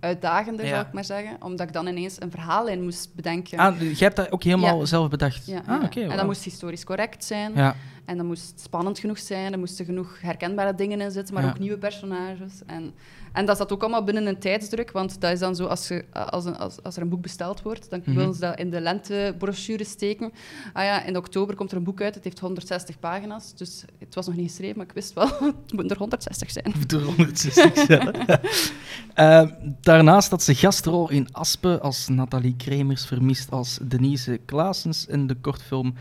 Uitdagender, Ja. zou ik maar zeggen. Omdat ik dan ineens een verhaallijn moest bedenken. Ah, jij hebt dat ook helemaal zelf bedacht? Ja, ah, en dat moest historisch correct zijn. Ja, En dat moest spannend genoeg zijn. Er moesten genoeg herkenbare dingen in zitten, maar Ja. ook nieuwe personages. En, en dat zat ook allemaal binnen een tijdsdruk, want dat is dan zo, als, je, als, een, als, als er een boek besteld wordt, dan Mhm. willen ze dat in de lentebrochure steken. Ah ja, in oktober komt er een boek uit, het heeft 160 pagina's, dus het was nog niet geschreven, maar ik wist wel, het moeten er 160 zijn. door 160 ja. Eh, daarnaast had ze gastrol in Aspen als Nathalie Kremers, vermist als Denise Klaasens in de kortfilm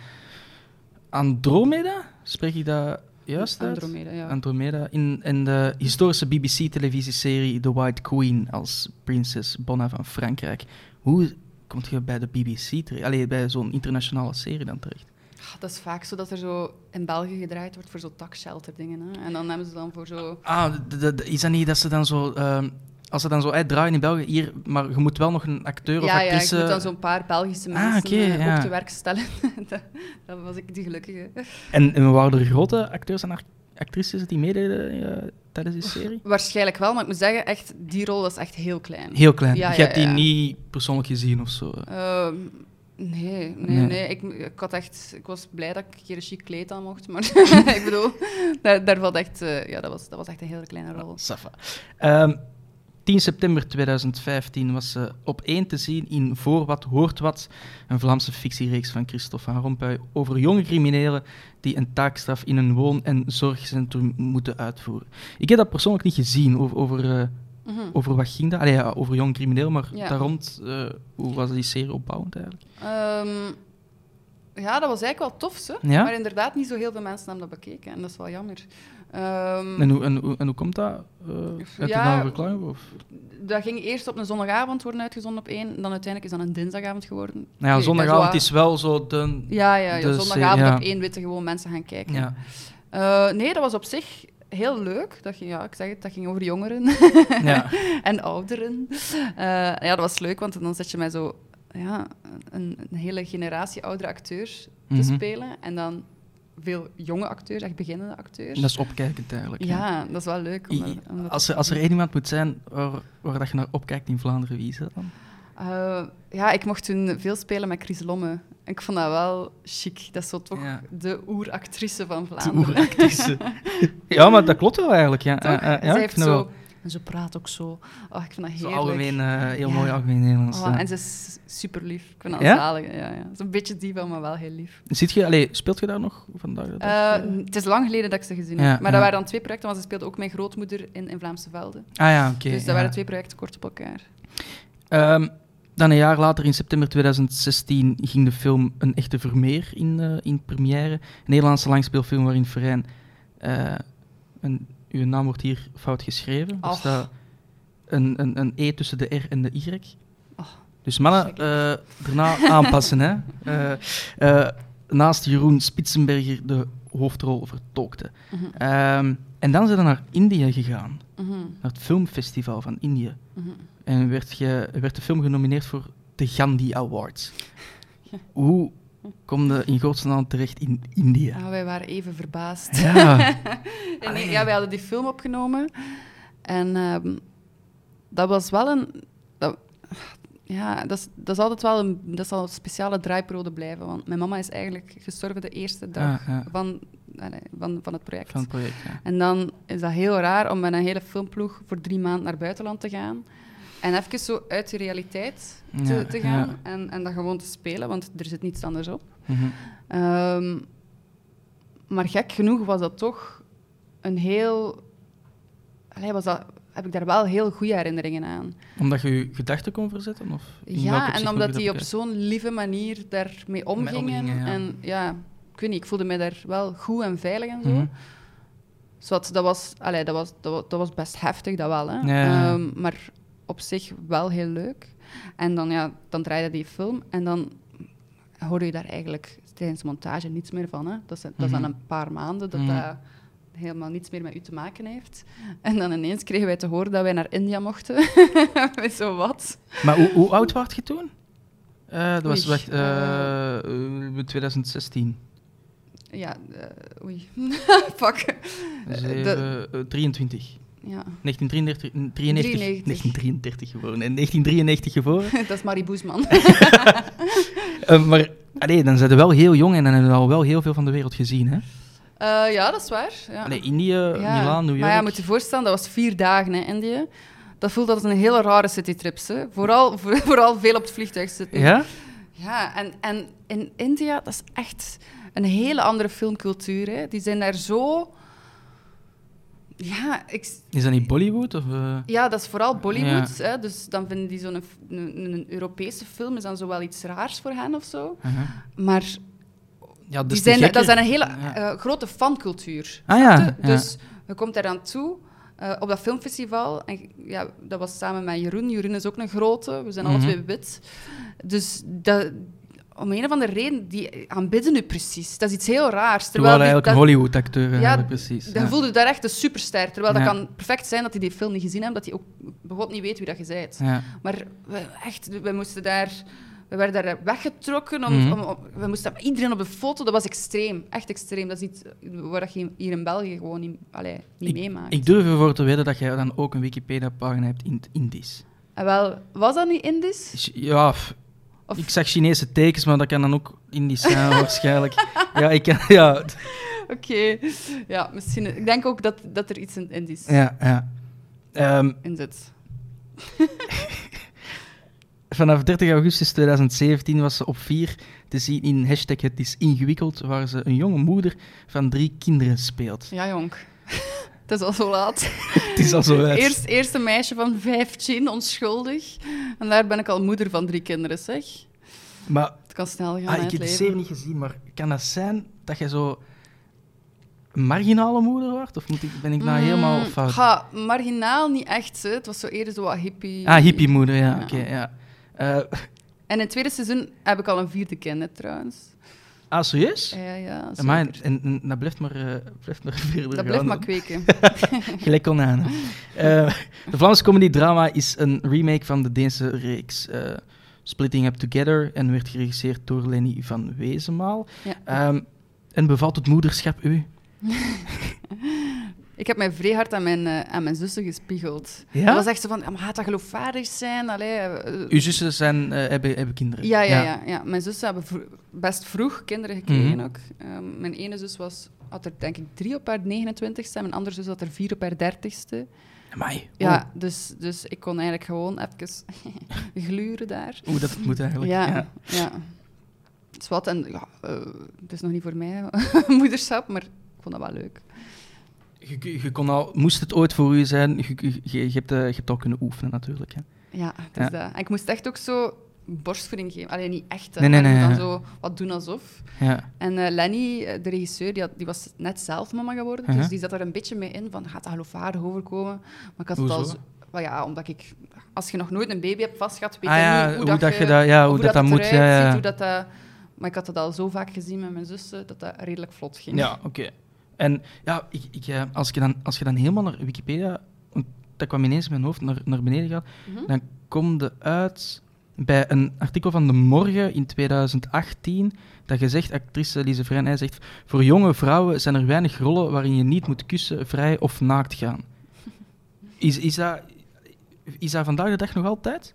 Andromeda. Spreek ik dat juist uit? Andromeda, ja. Andromeda. In, in de historische BBC-televisieserie The White Queen als prinses Bonna van Frankrijk. Hoe komt je bij de BBC terecht? Allee, bij zo'n internationale serie dan terecht? Ah, Dat is vaak zo dat er zo in België gedraaid wordt voor zo taxshelter dingen. Hè. En dan hebben ze dan voor zo... Ah, is dat niet dat ze dan zo... ehm, als ze dan zo uitdraaien in België, hier, maar je moet wel nog een acteur of Ja, ja, ik actrice... moet dan zo'n paar Belgische Ah, mensen eh, ja. op te werk stellen. dat, dat was ik die gelukkige. En, en waren er grote acteurs en act- actrices die meededen eh, tijdens die serie? Waarschijnlijk wel, maar ik moet zeggen, echt, die rol was echt heel klein. Heel klein. Ja, Je ja, hebt die ja. niet persoonlijk gezien of zo. Ehm, nee, nee, Nee. nee. Ik, ik, had echt, ik was blij dat ik hier een chic kleed aan mocht, maar ik bedoel, daar, daar valt echt, eh, ja, dat was, dat was echt een hele kleine rol. Safa. Ehm, 10 september 2015 was ze op één te zien in Voor Wat Hoort Wat, een Vlaamse fictiereeks van Christophe van Rompuy over jonge criminelen die een taakstraf in een woon- en zorgcentrum moeten uitvoeren. Ik heb dat persoonlijk niet gezien, over, over, eh, Mhm. over wat ging dat? Allee, ja, over jong crimineel, maar Ja. daar rond, eh, hoe was die serie opbouwend eigenlijk? Ehm, ja, dat was eigenlijk wel tof. Ja? maar inderdaad, niet zo heel veel mensen hebben dat bekeken en dat is wel jammer. Ehm, En hoe, en, hoe, en hoe komt dat? Uh, uit Ja. de verklaring? Of? dat ging eerst op een zondagavond worden uitgezonden op één, en dan uiteindelijk is dat een dinsdagavond geworden. Nou ja, zondagavond zo- is wel zo de... Ja, ja, ja eh, zondagavond ja. op één weten gewoon mensen gaan kijken. Ja. Eh, nee, dat was op zich heel leuk. Dat ging, ja, ik zeg het, dat ging over jongeren ja. en ouderen. Eh, ja, dat was leuk, want dan zet je mij zo ja, een, een hele generatie oudere acteurs te Mhm. spelen. En dan veel jonge acteurs, echt beginnende acteurs. Dat is opkijkend eigenlijk. hè. ja, dat is wel leuk. Om dat, I- om dat Als er, als er één iemand moet zijn waar, waar dat je naar opkijkt in Vlaanderen, wie is dat dan? Eh, ja, ik mocht toen veel spelen met Chris Lomme. Ik vond dat wel chic. Dat is zo toch Ja. de oeractrice van De Vlaanderen. oeractrice. ja, maar dat klopt wel eigenlijk. Ja. Toch? Ja, Zij ik heeft vind dat zo wel. En ze praat ook zo. Oh, ik vind dat Zo heerlijk. algemeen, eh, heel Ja. mooi algemeen Nederlands. Oh, en ze is super lief. Ik vind dat Ja? zalig. Ja, ja. Ze is een beetje diva, maar wel heel lief. Zit je, allee, speelt je daar nog vandaag? Eh, het is lang geleden dat ik ze gezien heb. Maar dat waren dan twee projecten, want ze speelde ook mijn grootmoeder in, in Vlaamse Velden. ah ja, oké. dus dat waren twee projecten kort op elkaar. Ehm, dan een jaar later, in september 2016, ging de film Een Echte Vermeer in, eh, in première. Een Nederlandse langspeelfilm waarin Ferijn... een, uw naam wordt hier fout geschreven. Er staat een, een, een E tussen de R en de Y. Och, dus mannen, eh daarna aanpassen. Hè. Eh, eh, naast Jeroen Spitsenberger de hoofdrol vertolkte. Mhm, Ehm, en dan zijn we naar India gegaan. mhm, Naar het filmfestival van Indië. mhm. En werd, ge, werd de film genomineerd voor de Gandhi Awards. Ja. Hoe kom je in godsnaam terecht in India? Ah, wij waren even verbaasd. Ja, En nee, ja, wij hadden die film opgenomen. En ehm, dat was wel een... Dat, ja, dat is, dat is altijd wel een, dat zal een speciale draaiperiode blijven. Want mijn mama is eigenlijk gestorven de eerste dag Ah, ja. van, van, van het project. van het project. Ja. En dan is dat heel raar om met een hele filmploeg voor drie maanden naar buitenland te gaan. En even zo uit de realiteit te, Ja, te gaan. ja. En, en dat gewoon te spelen, want er zit niets anders op. Mhm. Ehm, maar gek genoeg was dat toch een heel... Allee, was dat, heb ik daar wel heel goede herinneringen aan. Omdat je je gedachten kon verzetten? Of Ja, en omdat die op zo'n lieve manier daarmee omgingen. omgingen, ja. En ja, ik weet niet, ik voelde mij daar wel goed en veilig en zo. Mhm. Dat, was, allee, dat, was, dat, was, dat was best heftig, dat wel. Hè? Ehm, maar op zich wel heel leuk. En dan, ja, dan draaide die film en dan hoorde je daar eigenlijk tijdens de montage niets meer van. Hè? Dat, is, dat is dan Mhm. een paar maanden dat Mhm. dat helemaal niets meer met u te maken heeft. En dan ineens kregen wij te horen dat wij naar India mochten. Zo wat. Maar hoe, hoe oud was je toen? Eh, dat was eh, eh, 2016. Ja, eh, oei. Fuck. Zeven, de- eh, 23. Ja, 1933, 93, 93. 1933 geboren. En 1993 geboren. dat is Marie Boesman. Eh, maar allee, dan zijn we wel heel jong en dan hebben we al wel heel veel van de wereld gezien. Hè? Eh, ja, dat is waar. Ja. Allee, Indië, Ja, Milaan, New York. Maar ja, moet je voorstellen, dat was vier dagen in Indië. Dat voelt als een hele rare citytrips. Hè. Vooral, voor- vooral veel op het vliegtuig zitten. Ja? Ja, en, en in India, dat is echt een hele andere filmcultuur. Hè. Die zijn daar zo... Ja, ik, Is dat niet Bollywood? Of, eh? ja, dat is vooral Bollywood. Hè. Dus dan vinden die zo'n een, een, een Europese film is dan zo wel iets raars voor hen of zo. Uh-huh. Maar Ja, die dus zijn, te dat zijn een hele Ja. eh, grote fancultuur. Ah ja. Dus je komt daar aan toe eh, op dat filmfestival. En ja, dat was samen met Jeroen. Jeroen is ook een grote. We zijn alle Mhm. twee wit. Dus dat, om een of andere reden, die aanbidden nu precies. Dat is iets heel raars. Terwijl waren eigenlijk een Hollywood-acteur, Ja, precies. Dan ja. voelde daar echt een superster. Terwijl dat Ja. kan perfect zijn dat hij die film niet gezien heeft, dat hij ook begot niet weet wie dat je bent. Ja. Maar we, echt, we moesten daar... We werden daar weggetrokken. Om, Mhm. om, om- we moesten iedereen op de foto. Dat was extreem. Echt extreem. Dat is iets waar je hier in België gewoon niet, allee, niet meemaakt. Ik durf ervoor te wedden dat jij dan ook een Wikipedia-pagina hebt in het Indisch. En wel, was dat niet Indisch? Is- Ja, Of- ik zag Chinese tekens, maar dat kan dan ook Indisch zijn, waarschijnlijk. Ja, ik kan... Ja, Oké. Ja, misschien... Ik denk ook dat, dat er iets in Indisch ja, ja. In zit. vanaf 30 augustus 2017 was ze op 4 te zien in hashtag Het is ingewikkeld, waar ze een jonge moeder van drie kinderen speelt. Ja, jonk. Het is al zo laat. Het is al zo uit. Eerst, eerst een meisje van 15, onschuldig. En daar ben ik al moeder van drie kinderen, zeg. Maar Het kan snel gaan, ah, ik het heb de leven. serie niet gezien, maar kan dat zijn dat je zo marginale moeder wordt? Of moet ik, ben ik nou helemaal Mm, fout? ga, marginaal niet echt, hè. Het was zo eerder zo wat hippie. Ah, hippie-moeder, ja, Ja. oké, ja. Eh, En in het tweede seizoen heb ik al een vierde kind, hè, trouwens. Ah, serieus? Ja, ja, zeker. en, en dat blijft maar, eh, blijft maar verder Dat blijft maar kweken. Gelijk konijnen. Eh, de Vlaamse comedy-drama is een remake van de Deense reeks eh, Splitting Up Together en werd geregisseerd door Lenny van Wezenmaal. Ja. Ehm, en bevalt het moederschap u? Ik heb mij vrij hard aan mijn, eh, aan mijn zussen gespiegeld. Ja? Dat was echt zo van, "Ja, maar gaat dat geloofwaardig zijn? Allee, eh, Uw zussen zijn, eh, hebben, hebben kinderen? Ja, ja, ja, ja. Mijn zussen hebben vro- best vroeg kinderen gekregen Mhm. ook. Ehm, mijn ene zus was, had er denk ik drie op haar 29ste en mijn andere zus had er vier op haar 30ste. Amai. Ja, dus, dus ik kon eigenlijk gewoon even gluren daar. Hoe dat het moet eigenlijk. Ja, Ja. ja. Het is wat, en ja, eh, het is nog niet voor mij, moederschap, maar ik vond dat wel leuk. Je, je kon al, moest het ooit voor u zijn, je, je, hebt, eh, je hebt al kunnen oefenen natuurlijk. Hè. Ja, het is Ja. dat. En ik moest echt ook zo borstvoeding geven. Alleen niet echt, Nee, nee, nee, dan zo wat doen alsof. Ja. En eh, Lenny, eh, de regisseur, die, had, die was net zelf mama geworden, Uh-huh. dus die zat er een beetje mee in van, gaat dat geloofwaardig overkomen? Maar ik had het al Hoezo? zo... Wel ja, omdat ik... Als je nog nooit een baby hebt vastgehad, weet Ah je ja, niet hoe, hoe dat, je, dat- ja, hoe dat dat moet, ziet, hoe dat dat... Maar ik had het al zo vaak gezien met mijn zussen, dat dat redelijk vlot ging. Ja, oké. En ja, ik, ik, eh, als, je dan, als je dan helemaal naar Wikipedia, dat kwam ineens in mijn hoofd, naar, naar beneden gaat, Mhm. dan kom je uit bij een artikel van De Morgen in 2018, dat je zegt, actrice Lise Vrijn, hij zegt, voor jonge vrouwen zijn er weinig rollen waarin je niet moet kussen, vrij of naakt gaan. Is, is, dat, is dat vandaag de dag nog altijd?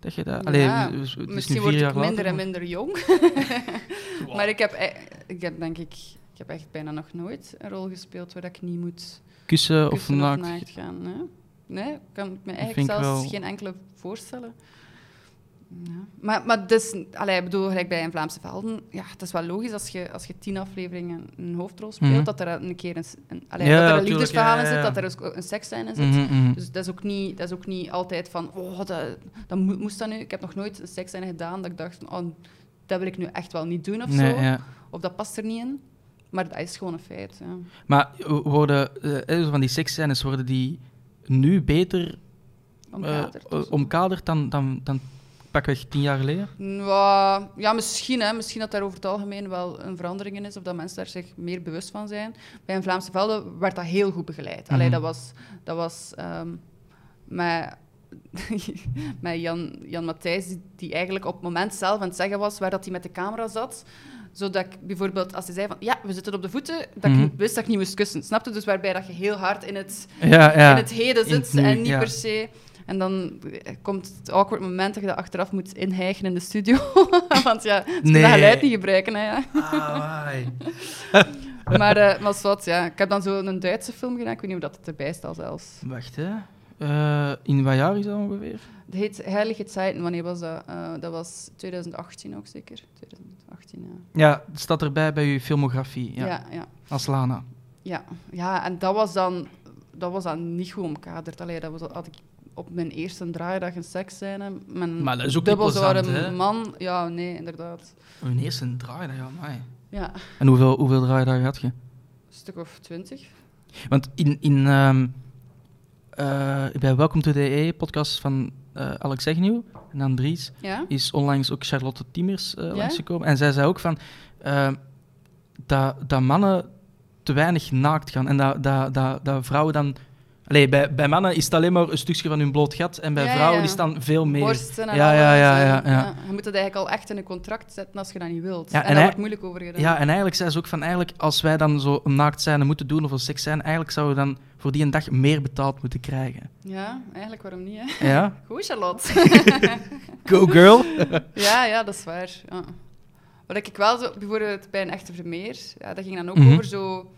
Dat je dat... Allee, Ja, Misschien word ik minder later, en minder jong. Maar ik heb, e- ik heb denk ik... Ik heb echt bijna nog nooit een rol gespeeld waar ik niet moet Kussen of kussen of naakt? naakt gaan. Nee, nee kan ik me eigenlijk zelfs wel- geen enkele voorstellen. Ja. Maar, maar dus, allee, ik bedoel, gelijk bij een Vlaamse Velden, ja, het is wel logisch als je, als je tien afleveringen een hoofdrol speelt, Mhm. dat er een keer een, een, allee, Ja, dat er een tuurlijk, liefdesverhaal ja, in zit, dat er ook een seksscène in zit. Mhm, mhm. Dus dat is, ook niet, dat is ook niet altijd van, oh, dat, dat moest dat nu. Ik heb nog nooit een seksscène gedaan dat ik dacht, van, oh, dat wil ik nu echt wel niet doen of Nee, zo. Of dat past er niet in. Maar dat is gewoon een feit. Ja. Maar worden eh, zo van die seksscènes, worden die nu beter Omkaderd eh, omkaderd dan, dan, dan pakweg tien jaar geleden? Ja, ja, misschien. Hè. Misschien dat daar over het algemeen wel een verandering in is, of dat mensen daar zich meer bewust van zijn. Bij een Vlaamse Velden werd dat heel goed begeleid. Allee, Mhm. dat was, dat was ehm, met, met Jan, Jan Matthijs, die, die eigenlijk op het moment zelf aan het zeggen was waar dat hij met de camera zat. Zodat ik bijvoorbeeld, als hij zei van ja, we zitten op de voeten, dat Mhm. ik wist dat ik niet moest kussen. Snapte? Dus waarbij dat je heel hard in het, Ja, ja. in het heden in het zit nu, en niet ja. per se. En dan eh, komt het awkward moment dat je dat achteraf moet inhijgen in de studio. Want ja, ze kunnen Nee. dat geluid niet gebruiken. Hè, ja. Maar, eh maar wat, ja. Ik heb dan zo een Duitse film gedaan. Ik weet niet of dat het erbij staat zelfs. Wacht, hè. Eh, in wat jaar is dat ongeveer? Het heet Heilige Zeiten. Wanneer was dat? Eh, dat was 2018 ook zeker. 2018, ja. Ja, het staat erbij bij uw filmografie, ja. Ja, ja. Als Lana. Ja, ja en dat was dan, dat was dan niet goed omkaderd. Allee, dat was, had ik op mijn eerste draaidag een seksscène. Mijn Maar dat is ook plezant, hè? man. Ja, nee, inderdaad. Een eerste draaidag, ja, amai. Ja, En hoeveel, hoeveel draaidagen had je? een stuk of twintig. Want in, in, ehm, eh, bij Welcome to the EE, podcast van eh, Alex Zegnieuw en Andries, Ja? is onlangs ook Charlotte Timmers eh Ja? langsgekomen. En zij zei ook van eh, dat, dat mannen te weinig naakt gaan en dat, dat, dat, dat vrouwen dan. Allee, bij, bij mannen is het alleen maar een stukje van hun bloot gat en bij Ja, vrouwen ja. is het dan veel meer. Borsten en Ja, ja, ja, en- ja, ja. Je moet het eigenlijk al echt in een contract zetten als je dat niet wilt. Ja, en, en daar wordt moeilijk over gedaan. Ja, en eigenlijk zei ze ook van eigenlijk als wij dan zo naakt zijn moeten doen of een seks zijn, eigenlijk zouden we dan voor die een dag meer betaald moeten krijgen. Ja, eigenlijk waarom niet, hè? Ja? Goed, Charlotte. Go girl! ja, ja, dat is waar. Ja. Wat ik wel zo, bijvoorbeeld bij een echte vermeer, ja, dat ging dan ook Mhm. over zo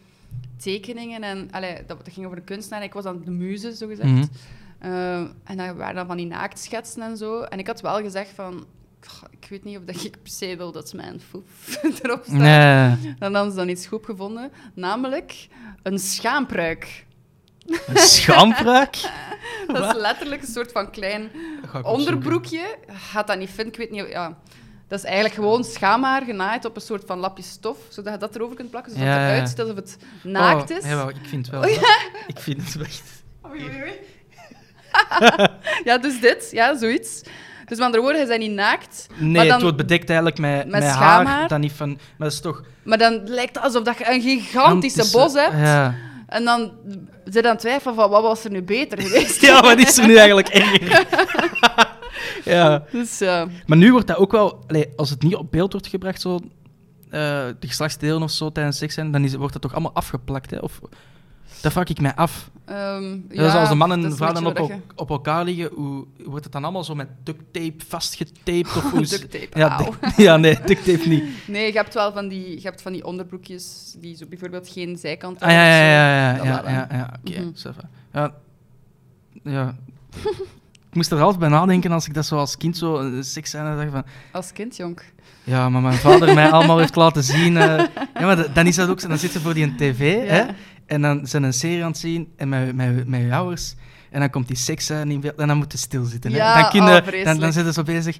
tekeningen en allee, dat, dat ging over een kunstenaar. Ik was dan de muze, zo gezegd. Mhm. Eh, en dat waren dan van die naaktschetsen en zo. En ik had wel gezegd van, "Goh, ik weet niet of dat ik per se wil dat mijn foef erop staat. Nee, Dan hadden ze dan iets goed gevonden, namelijk een schaambruik. Een schampruik. Dat is letterlijk een soort van klein onderbroekje. Gaat dat niet vinden, ik weet niet. Ja. Dat is eigenlijk gewoon schaamhaar genaaid op een soort van lapje stof, zodat je dat erover kunt plakken, zodat Ja, het eruit ziet alsof het naakt Oh, is. jawel, ik vind het wel. Oh, Ik vind het echt. Oei, oei, oei. ja, dus dit, ja, zoiets. Dus met andere woorden, hij zijn niet naakt, Nee, Maar dan- het wordt bedekt eigenlijk met, Met met, haar. schaamhaar? Dan niet van... Maar dat is toch... maar dan lijkt het alsof dat je een gigantische antische- bos hebt. Ja. En dan zit aan het twijfelen van wat was er nu beter geweest. ja, wat is er nu eigenlijk erger? ja. Dus ja. Maar nu wordt dat ook wel... Als het niet op beeld wordt gebracht, zo... eh, de geslachtsdelen of zo tijdens seks zijn, dan is, wordt dat toch allemaal afgeplakt, hè? Of... Dat vraag ik mij af. ehm, dus ja, als een man en dat een is vrouw dan beetje op, op elkaar liggen, hoe wordt het dan allemaal zo met duct tape vastgetaped? Of hoe Duct tape, Ja, duct- ja, nee, duct tape niet. Nee, je hebt wel van die, je hebt van die onderbroekjes die zo bijvoorbeeld geen zijkant Ah, ja, hebben ja, zo. ja, ja, ja, ja, ja, oké, Mhm. ça va. Ja, ja... ik moest er half bij nadenken als ik dat zo als kind zo een seksscène zag van... Als kind, jong. Ja, maar mijn vader mij allemaal heeft laten zien... eh, ja, maar dan is dat ook zo. Dan zit ze voor die een tv, Ja. hè. En dan zijn een serie aan het zien en met, met, met je ouders. En dan komt die in beeld en dan moet je stilzitten. Ja, dan, kun oh, dan, zitten ze zo bezig...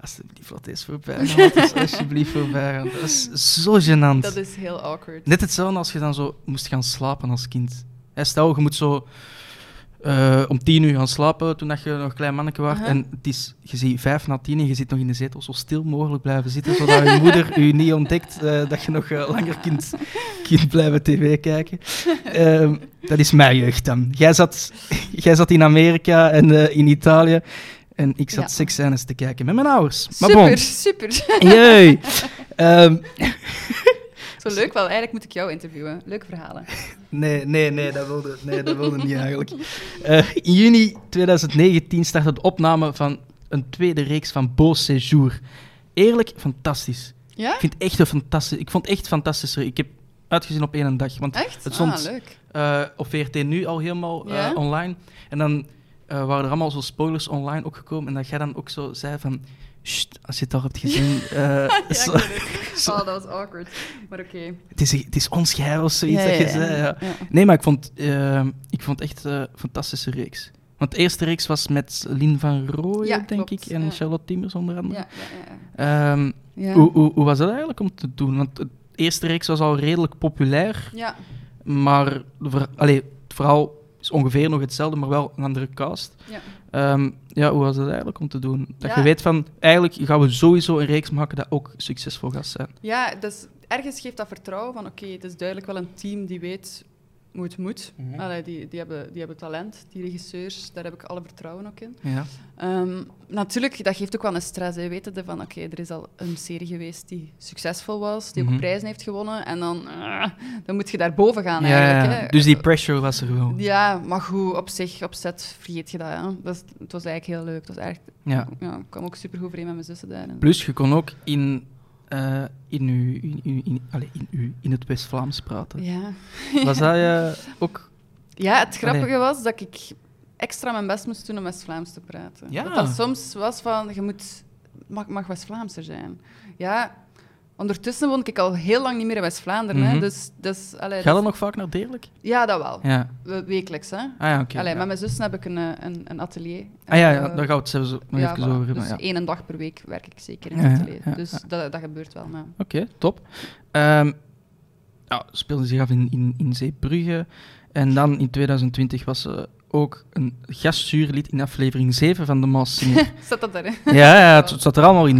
Alsjeblieft, laat eens voorbij gaan. Laat eens alsjeblieft voorbij gaan. Dat is zo gênant. Dat is heel awkward. Net hetzelfde als je dan zo moest gaan slapen als kind. Stel, je moet zo eh, om tien uur gaan slapen toen dat je nog een klein manneke was. En het is, je ziet vijf na tien en je zit nog in de zetel zo stil mogelijk blijven zitten, zodat je moeder je niet ontdekt eh, dat je nog eh, langer kunt, kunt blijven tv kijken. Ehm, dat is mijn jeugd dan. Jij zat, jij zat in Amerika en in Italië. En ik zat Ja. seksscènes te kijken met mijn ouders. Maar super, bon. super. Jee. Ehm, Zo leuk wel. Eigenlijk moet ik jou interviewen. Leuke verhalen. Nee, nee, nee, dat wilde, nee, dat wilde niet eigenlijk. Eh, in juni 2019 startte de opname van een tweede reeks van Beau Séjour. Eerlijk, fantastisch. Ja? Ik vind het echt een fantastisch. Ik vond het echt fantastisch. Ik heb uitgezien op één dag, want Echt? het stond Ah, leuk. eh, op VRT nu al helemaal eh, Ja? online. En dan waren er allemaal zo spoilers online ook gekomen. En dat jij dan ook zo zei van... "Sst, als je het al hebt gezien... eh, Ja, zo-. Oh, dat was awkward. Maar oké. het, is, het is ons geheim of zoiets Ja, dat je ja, zei. Ja. ja. Nee, maar ik vond, eh, ik vond echt eh, een fantastische reeks. Want de eerste reeks was met Lien van Rooyen, Ja, denk klopt, ik, en ja. Charlotte Timmers onder andere. Ja, ja, ja. Ehm, Ja. hoe, hoe, hoe was dat eigenlijk om te doen? Want de eerste reeks was al redelijk populair, Ja. maar allee, het verhaal is ongeveer nog hetzelfde, maar wel een andere cast. Ja. Ehm, ja, hoe was dat eigenlijk om te doen? Dat Ja. je weet van, eigenlijk gaan we sowieso een reeks maken dat ook succesvol gaat zijn. Ja, dus ergens geeft dat vertrouwen van oké, het is duidelijk wel een team die weet moet. Mhm. Allee, die, die, hebben, die hebben talent, die regisseurs, daar heb ik alle vertrouwen ook in. Ja. Ehm, natuurlijk, dat geeft ook wel een stress. Hè. Weten van, oké, er is al een serie geweest die succesvol was, die Mhm. ook prijzen heeft gewonnen, en dan, ah, dan moet je daar boven gaan Ja, eigenlijk. ja. Hè. Dus die pressure was er gewoon. Ja, maar goed, op zich, op set vergeet je dat. Hè. dat het was eigenlijk heel leuk. Het was echt, Ja. ja, ik kwam ook super goed overeen met mijn zussen daar. Plus, je kon ook in, eh, in, uw, in, in, in, in, in het West-Vlaams praten. Ja. Was dat eh, ook... Ja, het grappige was dat ik extra mijn best moest doen om West-Vlaams te praten. Ja. Dat dat soms was van, je moet, mag, mag West-Vlaamser zijn. Ja, ondertussen woon ik al heel lang niet meer in West-Vlaanderen. Hè, Dus, dus, allee, Ga je dus- nog vaak naar Deerlijk? Ja, dat wel. Ja. We- Wekelijks, hè. Ah ja, oké. allee, ja. Met mijn zussen heb ik een, eh, een, een atelier. Ah ja, ja, eh, daar gaan we het zelfs nog ja, even voilà. over hebben. Dus één dag per week werk ik zeker in het atelier. dus. Dat, dat gebeurt wel. Oké, top. Ehm ja, speelde zich af in, in, in Zeebrugge. En dan in 2020 was ze ook een gastjuurlid in aflevering 7 van de Maas Singer. Zet dat erin? ja, ja, het, zat er allemaal in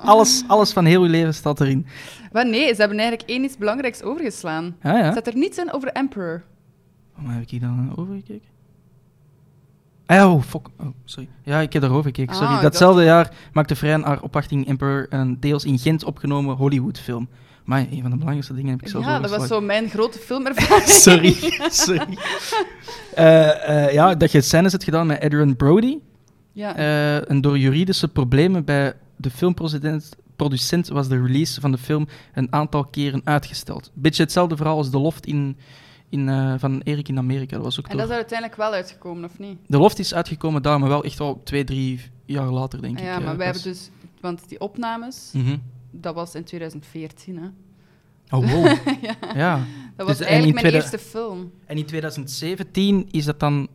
alles, alles van heel je leven staat erin. Maar nee, ze hebben eigenlijk één iets belangrijks overgeslaan. Ja, ja. Er niets in over Emperor. Waarom heb ik hier dan overgekeken? Ah oh, fuck. Oh, sorry. Ja, ik heb daarover gekeken. Sorry. Ah, Datzelfde jaar maakte Vrij haar opwachting Emperor een deels in Gent opgenomen Hollywood-film. Maar een van de belangrijkste dingen heb ik zelfs Ja, dat was zo mijn grote filmervaring. Sorry, sorry. Eh, eh, ja, dat je scènes hebt gedaan met Adrian Brody. Ja. eh, en door juridische problemen bij de filmproducent producent was de release van de film een aantal keren uitgesteld. Beetje hetzelfde verhaal als De Loft in, in, van Erik in Amerika. Dat was ook en door- dat is er uiteindelijk wel uitgekomen, of niet? De Loft is uitgekomen daar, maar wel echt al twee, drie jaar later, denk ik. ja, maar wij pas. hebben dus... Want die opnames, Mhm. Dat was in 2014, hè. Oh, wow. ja. ja. Dat was Dus- en eigenlijk in mijn tweede- eerste film. En in 2017 is dat dan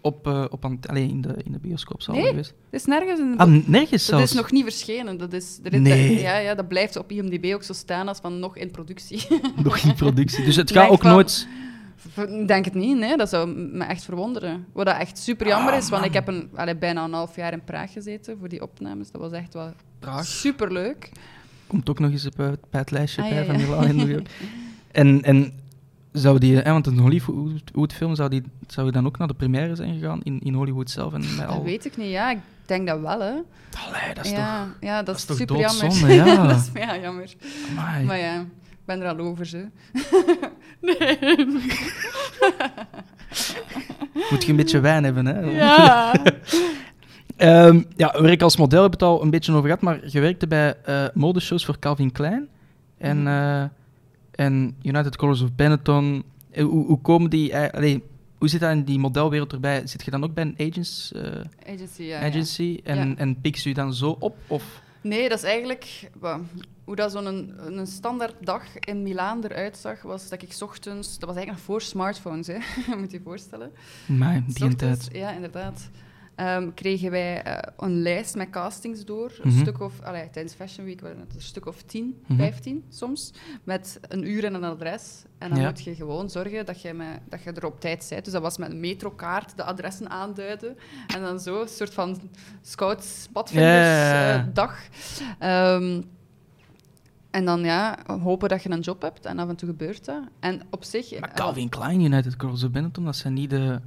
op, eh op aan, allee, in, de, in de bioscoopzaal Nee. geweest. Dat is nergens in de Ah, nergens Dat is nog niet verschenen. Dat, is, er is- Nee. ja, ja, dat blijft op IMDb ook zo staan als van nog in productie. nog in productie. Dus het gaat denk ook van- nooit... Ik denk het niet, nee. dat zou me echt verwonderen. Wat dat echt super jammer Ah, is, want man. ik heb een, allee, bijna een half jaar in Praag gezeten voor die opnames. Dat was echt wel Praag. super leuk. Komt ook nog eens op, eh, bij het lijstje Ah, bij van. Milaan en New York. En, en zou die... eh, want een Hollywood-film, zou die, zou die dan ook naar de première zijn gegaan in, in Hollywood zelf? En met Dat al... weet ik niet, ja. Ik denk dat wel, hè. Allee, dat is ja, ja, dat, dat is, is toch super jammer. ja. dat is ja, jammer. toch... Amai. Maar ja, ik ben er al over, ze. nee. Moet je een beetje wijn hebben, hè? Ja. Ehm, ja, werk als model heb ik het al een beetje over gehad, maar je werkte bij eh, modeshows voor Calvin Klein en, Mhm. eh, en United Colors of Benetton. Eh, Hoe, hoe komen die... allee, hoe zit dat in die modelwereld erbij? Zit je dan ook bij een agents, Agency, ja. ja. agency en, Ja. en pikt u dan zo op? Of? Nee, dat is eigenlijk... hoe dat zo'n een, een standaard dag in Milaan eruit zag, was dat ik 's ochtends... Dat was eigenlijk nog voor smartphones, hè. moet je je voorstellen. Maar die tijd. Ja, inderdaad. Ehm, kregen wij eh, een lijst met castings door. Een Mhm. stuk of... Allee, tijdens Fashion Week waren het een stuk of 10, Mhm. 15 soms. Met een uur en een adres. En dan Ja. moet je gewoon zorgen dat je, met, dat je er op tijd bent. Dus dat was met een metrokaart de adressen aanduiden. En dan zo, een soort van scouts, padvinders Ja, ja, ja. eh. Ehm, en dan ja, hopen dat je een job hebt. En af en toe gebeurt dat. En op zich... Maar Calvin Klein, United Girls of Benetton, dat zijn niet de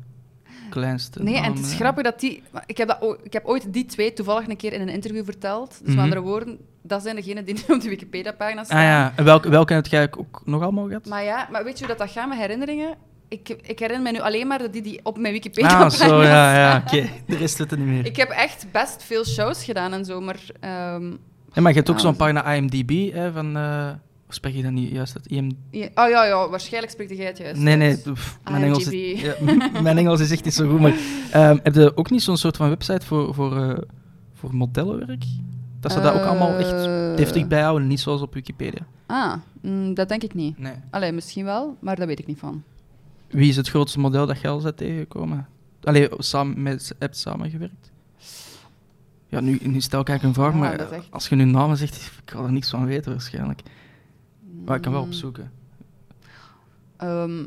kleinste Nee, en het is grappig dat die... Ik heb, dat, ik heb ooit die twee toevallig een keer in een interview verteld. Dus Mhm. met andere woorden, dat zijn degenen die nu op de Wikipedia-pagina staan. Ah ja, en welke, welke heb jij ook nog allemaal gehad? Maar ja, maar weet je hoe dat, dat gaat met herinneringen? Ik, ik herinner me nu alleen maar die die op mijn Wikipedia-pagina ah, zo, ja, ja, oké. De rest weet het niet meer. Ik heb echt best veel shows gedaan en zo, maar... ehm, Ja, maar je hebt ook Ah, zo'n zo. pagina IMDb, hè, van... eh spreek je dat niet juist uit? IM... ja, oh ja, ja, waarschijnlijk spreekt jij het juist. Nee, nee, pff, mijn, Engels is, ja, mijn Engels is echt niet zo goed. Maar ehm, heb je ook niet zo'n soort van website voor, voor, eh, voor modellenwerk? Dat ze dat ook allemaal echt Eh, deftig bijhouden, niet zoals op Wikipedia. Ah, mm, dat denk ik niet. Nee. Allee, misschien wel, maar daar weet ik niet van. Wie is het grootste model dat je al bent tegengekomen? Allee, samen met, hebt samengewerkt? Ja, nu, nu stel ik eigenlijk een vraag, Ja, maar echt- als je nu namen zegt, ik ga er niks van weten waarschijnlijk. Maar ik kan wel opzoeken. ehm,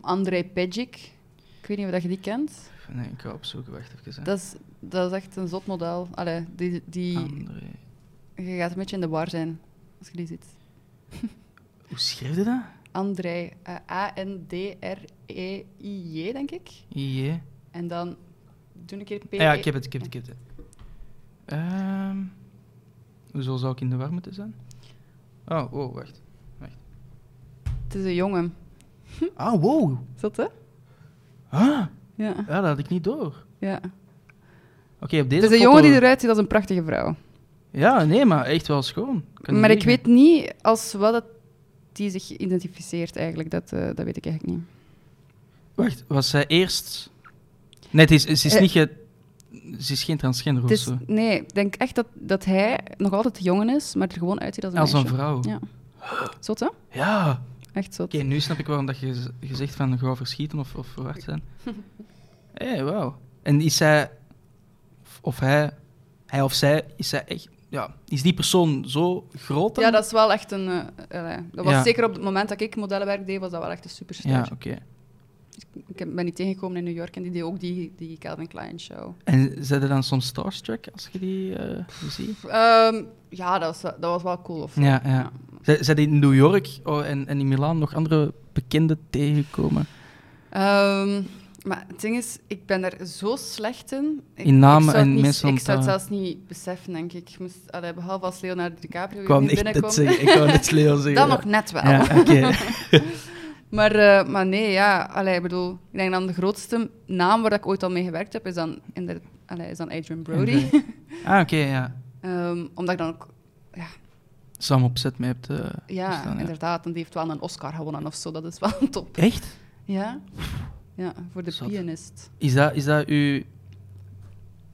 Andrei Pejic. Ik weet niet of je die kent. Nee, ik ga opzoeken, wacht even. hè. Dat is, dat is echt een zot model. Allee, die, die, André. je gaat een beetje in de war zijn als je die ziet. Hoe schreef je dat? Andrei, eh, A-N-D-R-E-I-J, denk ik. J. En dan doe een keer P. Ah ja, ik heb het, ik heb het, ik heb het. Ehm, hoezo zou ik in de war moeten zijn? Oh, wow, wacht. Het is een jongen. Ah, wow. Zot, hè? Ah, Ja. ja, dat had ik niet door. ja. Oké, op deze Het is een foto... jongen die eruit ziet als een prachtige vrouw. Ja, nee, maar echt wel schoon. Kan maar ik weet niet als wat dat die zich identificeert eigenlijk. Dat, eh, dat weet ik eigenlijk niet. Wacht, was zij eerst... Nee, het is, ze is Eh, niet ge... Ze is geen transgender of zo. nee, ik denk echt dat, dat hij nog altijd jongen is, maar er gewoon uitziet als een Als een meisje. vrouw. Ja. Zot, hè? Ja. Echt zot. Oké, nu snap ik waarom dat je zegt van gauw verschieten of, of verward zijn. Hé, hey, wauw. En is zij... Of, hij... Hij of zij, is zij echt... Ja, is die persoon zo groot dan? Ja, dat is wel echt een... eh, dat was Ja. zeker op het moment dat ik modellenwerk deed, was dat wel echt een superster. Ja, oké. Ik ben niet tegengekomen in New York en die deed ook die, die Calvin Klein show. En zijn er dan soms starstruck als je die eh, ziet? Ehm, ja, dat was, dat was wel cool. Of, Ja, ja. Zijn zijn die in New York oh, en, en in Milaan nog andere bekenden tegengekomen? Ehm, maar het ding is, ik ben daar zo slecht in. Ik, In namen en niet- mensen Ik zou het zelfs niet beseffen, denk ik. ik moest, allee, behalve als Leonardo DiCaprio Ik wou niet binnenkomt. Ik wou net Leo zeggen. Dan ja. nog net wel. Ja, oké. Maar, eh, maar nee, ja, allee, ik bedoel, ik denk dan de grootste naam waar ik ooit al mee gewerkt heb, is dan, in de, allee, is dan Adrian Brody. Ah, oké, ja. Ehm, omdat ik dan ook, Sam op set mee hebt eh, ja, ja. inderdaad, en die heeft wel een Oscar gewonnen of zo, dat is wel top. Echt? Ja, ja voor de pianist. Is dat, is dat uw,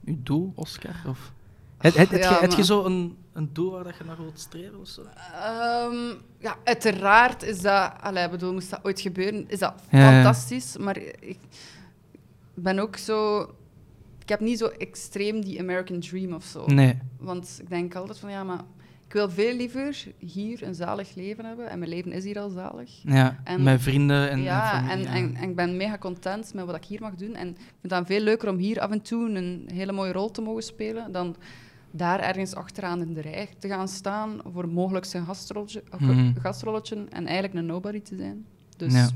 uw doel, Oscar? Of... Het, het, het, Ja, heb je zo een, een doel waar dat je naar wilt streven? Of zo? Ehm, ja, uiteraard is dat, allee, ik bedoel, moest dat ooit gebeuren, is dat Ja, ja. fantastisch, maar ik ben ook zo, ik heb niet zo extreem die American Dream of zo. Nee. Want ik denk altijd van ja, maar ik wil veel liever hier een zalig leven hebben. En mijn leven is hier al zalig. Ja, En- met vrienden en, ja, en en, familie. en, en ik ben mega content met wat ik hier mag doen. En ik vind het dan veel leuker om hier af en toe een hele mooie rol te mogen spelen, dan daar ergens achteraan in de rij te gaan staan voor mogelijk zijn gastrolletje, Mhm. gastrolletje en eigenlijk een nobody te zijn. Dus Ja.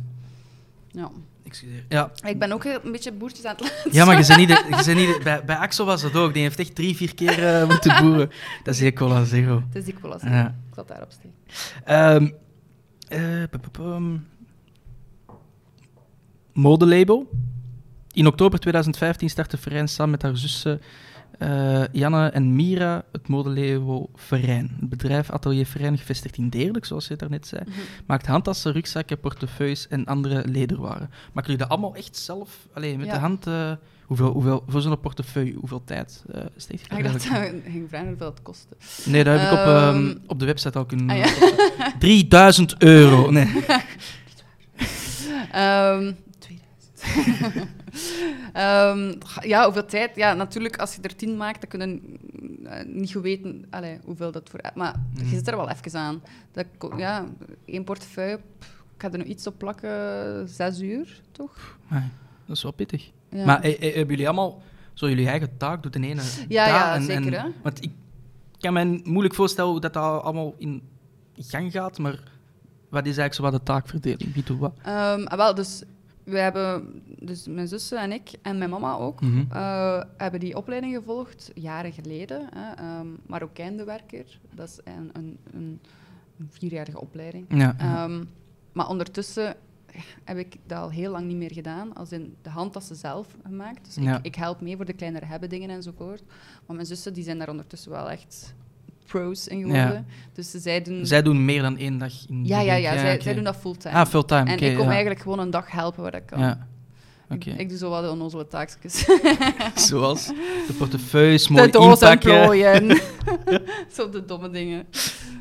ja. Excuseer. Ja. Ik ben ook een beetje boertjes aan het laten. ja, maar je bent niet... De, je bent niet de- bij, bij Axel was dat ook. Die heeft echt drie, vier keer eh, moeten boeren. Dat is heel cola zero. Het is die cola. Ja. Ik zat daarop steken. Ehm eh. Modelabel. In oktober 2015 startte Ferijn samen met haar zussen eh, Janne en Mira het modelabel Verijn. Het bedrijf Atelier Verijn, gevestigd in Deerlijk, zoals je daarnet zei, Mhm. maakt handtassen, rugzakken, portefeuilles en andere lederwaren. Maken jullie dat allemaal echt zelf, alleen met Ja. de hand? eh, hoeveel, hoeveel, voor zo'n portefeuille, hoeveel tijd uh, steekt je Ah, ik dacht dat ging vragen hoeveel het kostte. Nee, dat heb ik op, Ehm, ehm, op de website. Ah, ja. 3000 euro. Nee. Ehm 2000. Ehm, ja, hoeveel tijd? Ja, natuurlijk, als je er tien maakt, dan kunnen uh, niet weten allee, hoeveel dat voor... Maar Mhm. je zit er wel even aan. Dat, ja, één portefeuille, pff, ik ga er nog iets op plakken, zes uur, toch? Maar, dat is wel pittig. Ja. Maar eh, eh, hebben jullie allemaal zo jullie eigen taak doet in ene? Ja, ja, en- zeker, en-. Want ik kan me moeilijk voorstellen hoe dat al- allemaal in gang gaat, maar wat is eigenlijk zo wat de taakverdeling? Wie doet wat? Ehm, ah, wel, dus we hebben, dus mijn zussen en ik en mijn mama ook, Mhm. eh, hebben die opleiding gevolgd jaren geleden. Hè, ehm Marokijnbewerker, dat is een, een, een, vierjarige opleiding. Ja. Ehm, maar ondertussen heb ik dat al heel lang niet meer gedaan, als in de handtassen zelf gemaakt. Dus Ja. ik, ik help mee voor de kleinere hebben dingen enzovoort. Maar mijn zussen die zijn daar ondertussen wel echt pro's in geworden. Dus zij doen... Zij doen meer dan één dag in de ja, ja, week. ja, zij, doen dat fulltime. Ah, fulltime. en ik kom ja. eigenlijk gewoon een dag helpen waar ik kan. Ik- doe zo wat de onnozele taakjes. Zoals de portefeuilles, De mooi doos inpakken, zo de domme dingen.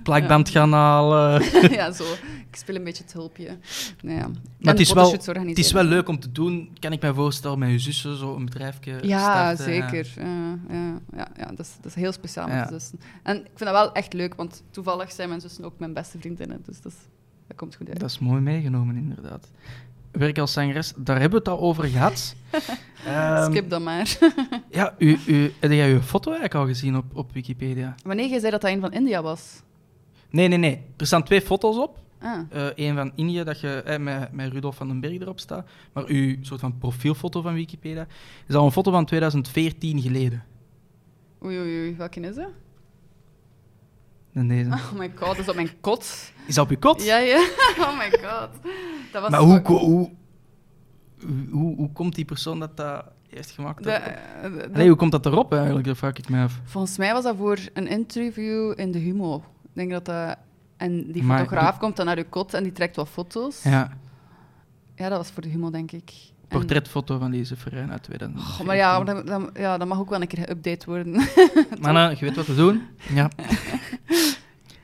plakband gaan halen. ja, zo. Ik speel een beetje het hulpje. Nou ja. Maar het is, de wel, het is wel leuk om te doen, kan ik mij voorstellen, met je zussen zo een bedrijfje Ja, starten. zeker. Ja, ja, ja, ja, dat, is, dat is heel speciaal met de zussen. En ik vind dat wel echt leuk, want toevallig zijn mijn zussen ook mijn beste vriendinnen. Dus dat, is- dat komt goed uit. Dat is mooi meegenomen, inderdaad. Werk als zangeres, daar hebben we het al over gehad. Ehm, Skip dan maar. ja, u, u, heb jij je foto eigenlijk al gezien op, op Wikipedia? Wanneer jij zei dat dat een van India was? Nee, nee, nee. Er staan twee foto's op. Ah, Eén van India, dat je eh, met, met Rudolf van den Berg erop staat. Maar uw soort van profielfoto van Wikipedia is al een foto van 2014 geleden. oei, oei, oei. Welke is dat? En deze. Oh my god, dat is op mijn kot. Is dat op je kot? Ja, ja. Oh my god. Dat was maar hoe, hoe, hoe, hoe, komt die persoon dat dat heeft gemaakt? de- Dat- eh, de- Allee, hoe komt dat erop eigenlijk? Dat vraag ik me af. Volgens mij was dat voor een interview in de Humo. Ik denk dat dat... En die Maar- fotograaf komt dan naar uw kot en die trekt wat foto's. Ja, Ja, dat was voor de Humo, denk ik. Portretfoto van deze Ferrein uit 2014. Goh, maar ja, maar dat, dat- ja, dat mag ook wel een keer geüpdate worden. Mannen, je weet wat we doen? Ja.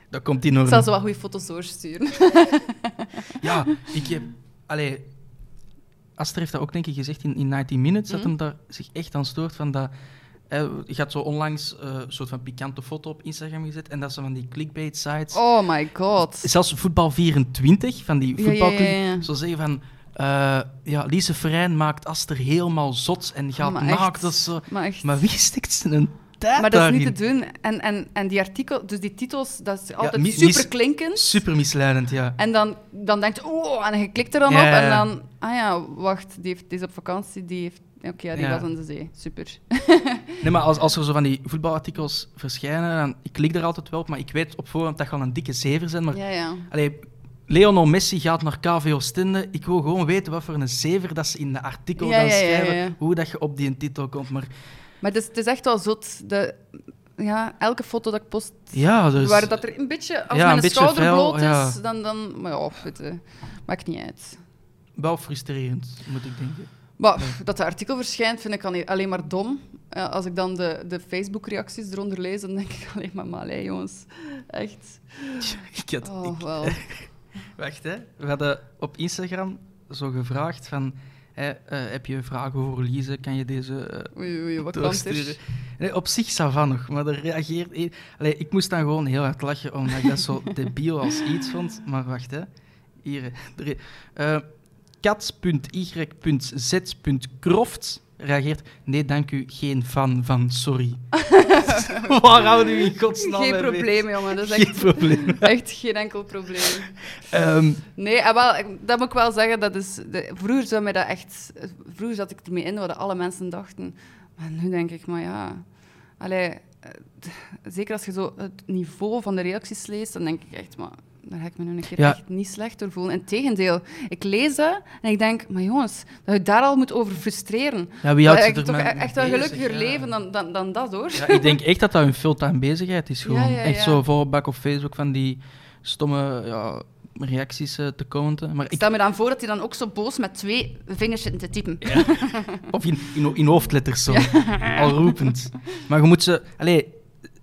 dat komt in Ik orde. zal zo wat goede foto's doorsturen. Ja, ik heb... Allee, Aster heeft dat ook denk ik gezegd in, in 19 Minutes, dat Mhm. hem daar zich echt aan stoort van dat... je had zo onlangs eh, een soort van pikante foto op Instagram gezet en dat ze van die clickbait sites... Oh my god. Zelfs Voetbal 24, van die voetbalclub, ja, ja, ja. zo zeggen van... eh, ja, Lise Verijn maakt Aster helemaal zot en gaat maar echt. naakt. Dat is zo... Maar echt... Maar wie stikt ze een tijd Maar dat is daarin? niet te doen. En, en, en die artikel, dus die titels, dat is altijd mis- super klinkend. Super misleidend, ja. En dan, dan denkt je, oh, en je klikt er dan Ja, op. ja, En ja. dan, ah ja, wacht, die, heeft, die is op vakantie, die heeft... Oké, ja, die Ja. was aan de zee. Super. Nee, maar als, als er zo van die voetbalartikels verschijnen, dan, ik klik er altijd wel op, maar ik weet op voorhand dat gewoon een dikke zever zijn. Maar Ja, ja. allee, Messi gaat naar KV Oostende. Ik wil gewoon weten wat voor een zever dat ze in de artikel Ja, ja, schrijven, ja. hoe dat je op die titel komt. Maar Maar het is, het is echt wel zot. De, ja, elke foto dat ik post, ja, waar dat er een beetje... Als Ja, mijn een beetje schouder fel, bloot is, ja. dan... dan maar ja, je, maakt niet uit. wel frustrerend, moet ik denken. Maar dat het artikel verschijnt, vind ik alleen- maar dom. Als ik dan de, de Facebook-reacties eronder lees, dan denk ik alleen maar, maar allee, jongens, echt. Ik had, Oh, ik- wel. wacht, hè. we hadden op Instagram zo gevraagd van... Eh, heb je vragen voor Lise? Kan je deze eh, Oei, oei, wat doorsturen. Nee, op zich va nog, maar er reageert... Allee, ik moest dan gewoon heel hard lachen, omdat ik dat zo debiel als iets vond. Maar wacht, hè. Hier, kat.y.z.kroft reageert... Nee, dank u, geen fan van Sorry. Waar houden u in godsnaam Geen mee probleem, jongen. Dat is Geen echt, probleem. echt geen enkel probleem. Ehm, Nee, en wel, dat moet ik wel zeggen. Dat is de, vroeger, zou mij dat echt, vroeger zat ik ermee in wat alle mensen dachten. Maar nu denk ik, maar ja... Allee, eh, zeker als je zo het niveau van de reacties leest, dan denk ik echt, maar daar ga ik me nu een keer Ja. echt niet slecht door voelen. Integendeel, ik lees dat en ik denk, maar jongens, dat je daar al moet over frustreren. Ja, wie houdt Dat zich er toch mee echt wel gelukkiger ja. leven dan, dan, dan dat, hoor. Ja, ik denk echt dat dat hun fulltime bezigheid is. Gewoon. Ja, ja, Echt zo voor bak op Facebook van die stomme ja, reacties eh, te commenten. Maar Ik ik, stel me dan voor dat hij dan ook zo boos met twee vingers zit te typen. of in, in, in hoofdletters zo, al roepend. Maar je moet ze... Allee,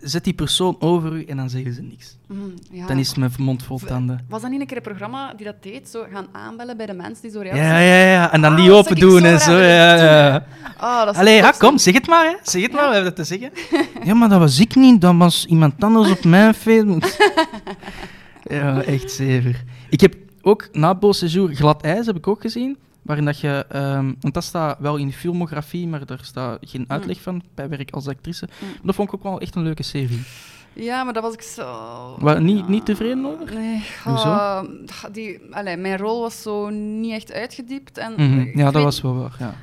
zet die persoon over u en dan zeggen ze niks. Mm, ja. Dan is met mond vol tanden. Was dat niet een keer een programma die dat deed? Zo gaan aanbellen bij de mensen die zo Ja, reacties... ja, ja. En dan Ah, die open doen zo en zo. Ja, ja. Ah, Allee, ja, kom, zeg het maar. Hè. Zeg het maar, we hebben dat te zeggen. Ja, maar dat was ik niet. Dat was iemand anders op mijn Facebook. Ja, echt zever. Ik heb ook na Beau Séjour Glad IJs heb ik ook gezien. Waarin dat je... ehm, want dat staat wel in de filmografie, maar daar staat geen uitleg van bij werk als actrice. Mm. Dat vond ik ook wel echt een leuke serie. Ja, maar dat was ik zo... Niet, niet tevreden over? Nee. Ah, die, allee, mijn rol was zo niet echt uitgediept. En Mhm, ik Ja, dat weet- was wel waar. Ja.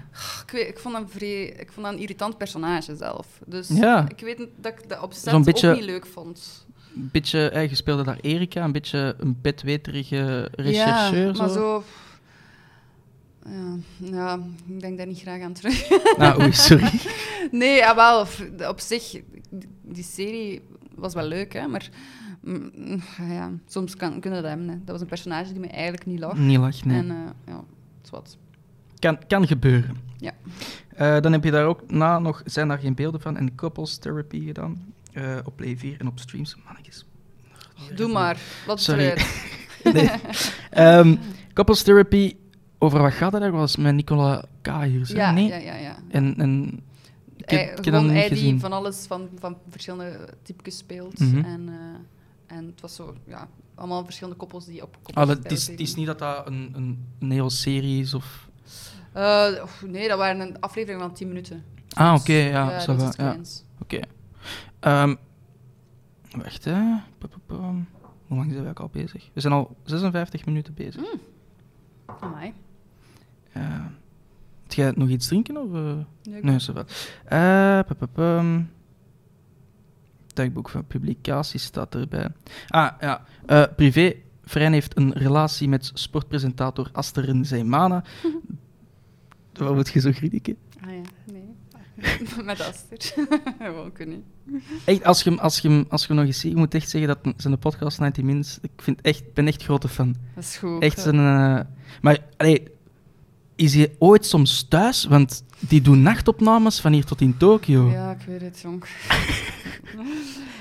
Ik, weet, ik, vond vrij, ik vond een irritant personage zelf. Dus Ja. ik weet dat ik dat op beetje- ook niet leuk vond. Een beetje, eh, je speelde daar Erika, een beetje een bedweterige rechercheur. ja, maar zo. zo... Ja, ja, ik denk daar niet graag aan terug. Ah, oei, sorry. Nee, ja, wel, f- op zich, die serie was wel leuk, hè, maar mm, ja, soms kan, kunnen dat hebben. Hè. Dat was een personage die me eigenlijk niet lag. Niet lach, nee. En eh, ja, het is wat. Kan, kan gebeuren. Ja. Eh, dan heb je daar ook na nog, zijn daar geen beelden van, en couples therapy gedaan. eh, op Play 4 en op streams. Mannetjes. Doe maar, wat is Sorry. Nee. Ehm, couples therapy, over wat gaat dat eigenlijk? Was met Nicola K. hier, zo? Ja, nee? ja, ja. ja. En, en ik Hij, heb, ik heb dat gewoon nog hij die van alles van, van verschillende types speelt. Mhm. en, eh, en het was zo, ja, allemaal verschillende koppels die op koppels Ah, het, is, het is niet dat dat een, een, een hele serie is, of... Oef, nee, dat waren een aflevering van 10 minuten. Ah, Dus, oké, ja. dat iets ja. Oké. Ehm, wacht, hè. Hoe lang zijn we ook al bezig? We zijn al 56 minuten bezig. Mm. Amai. Heb jij nog iets drinken? Of? Ja, ik- Nee, zo wel. Eh. Dagboek van publicaties staat erbij. Ah, ja. Eh, privé. Frijn heeft een relatie met sportpresentator Aster Zeymana. Wat moet je zo kritieken? Ah ja, nee. Met Aster. Gewoon kunnen. Echt, als je, hem- als, je, als je nog eens ziet, je moet echt zeggen dat zijn podcast 90 Minutes... Ik vind echt, ben echt grote fan. Dat is goed. Echt eh, maar, allee, is hij ooit soms thuis? Want die doen nachtopnames van hier tot in Tokio. Ja, ik weet het, jong.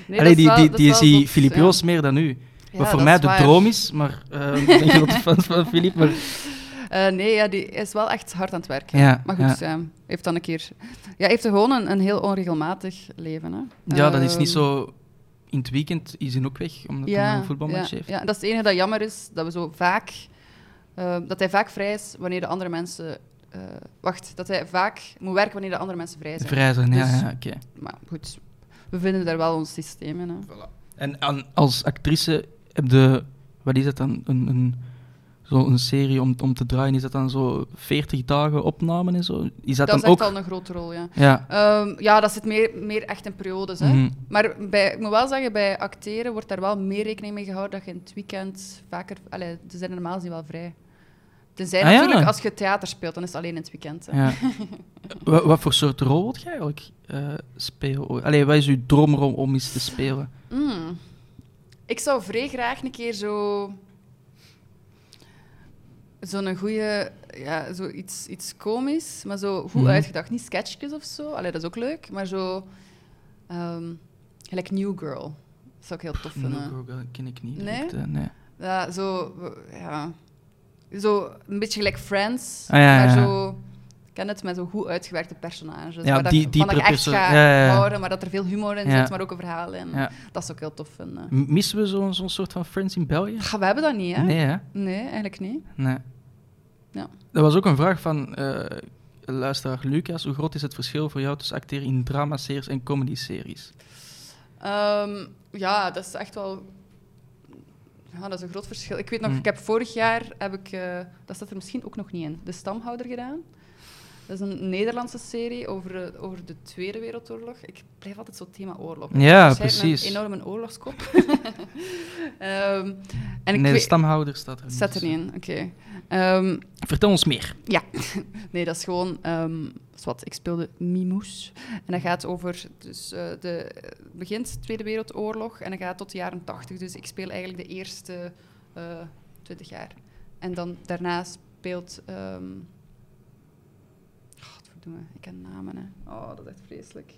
Nee, allee, dat is die, wel- die, die is Filip ja. Joos meer dan u. Ja, Wat voor mij de waar. droom is, maar eh, ik ben grote fan van Filip. Maar, Eh, nee, ja, die is wel echt hard aan het werken. Ja, maar goed, ja. heeft dan een keer... Ja, heeft gewoon een, een heel onregelmatig leven. Hè. ja, dat is niet Ehm, zo... In het weekend is hij ook weg, omdat hij een voetbalmatch ja, heeft. Ja, dat is het enige dat jammer is, dat we zo vaak... eh, dat hij vaak vrij is wanneer de andere mensen... eh, wacht, dat hij vaak moet werken wanneer de andere mensen vrij zijn. Vrij zijn, ja, Dus- ja oké. Maar goed, we vinden daar wel ons systeem in. Hè. En aan, als actrice heb je... Wat is dat dan? Een, een, zo een serie om, om te draaien, is dat dan zo 40 dagen opname en zo? Is dat, Dat, is dan echt ook... al een grote rol, ja. Ja. Ehm, ja, dat zit meer, meer echt in periodes. Hè. Mhm. Maar bij, ik moet wel zeggen, bij acteren wordt daar wel meer rekening mee gehouden dat je in het weekend vaker... Allee, ze zijn normaal gezien wel vrij. Tenzij Ah, ja? natuurlijk, als je theater speelt, dan is het alleen in het weekend. Hè. ja. wat, wat voor soort rol wil je eigenlijk eh, spelen? Allee, wat is uw droomrol om eens te spelen? Mm. Ik zou vrij graag een keer zo... Zo'n goede... Ja, zo iets, iets komisch, maar zo goed Mhm. uitgedacht. Niet sketchjes of zo. Allee, dat is ook leuk. Maar zo... ehm gelijk New Girl. Dat zou ik heel tof vinden. No, dat ken ik niet. Nee? eh, nee. Ja, zo... Ja... Zo een beetje gelijk Friends. Ah, ja, maar zo... Ik ken het met zo goed uitgewerkte personages. Ja, waar dat, die- van die dat ik echt ga ja, ja, houden, maar dat er veel humor in zit, maar ook een verhaal in. Ja. Dat zou ik heel tof vinden. Missen we zo'n zo'n soort van Friends in België? We hebben dat niet, hè? Nee, hè? Nee, eigenlijk niet. Nee. Er was ook een vraag van eh, luisteraar Lucas. Hoe groot is het verschil voor jou tussen acteren in dramaseries en comedy-series? Ehm, ja, dat is echt wel... Ja, dat is een groot verschil. Ik weet nog, Hmm. ik heb vorig jaar, heb ik, eh, dat staat er misschien ook nog niet in, de stamhouder gedaan. Dat is een Nederlandse serie over, eh, over de Tweede Wereldoorlog. Ik blijf altijd zo thema oorlog. Ja, Waarschijnlijk precies. Een enorme oorlogskop. Ehm, en nee, de stamhouder staat er niet. Zet er niet in, oké. Ehm, Vertel ons meer. ja, nee, dat is gewoon. ehm wat, ik speelde Mimoes. En dat gaat over. Dus, eh, de, begint Tweede Wereldoorlog en dat gaat tot de jaren 80. Dus ik speel eigenlijk de eerste eh 20 jaar. En dan daarna speelt. Ik ken namen. Hè. Oh, dat is echt vreselijk.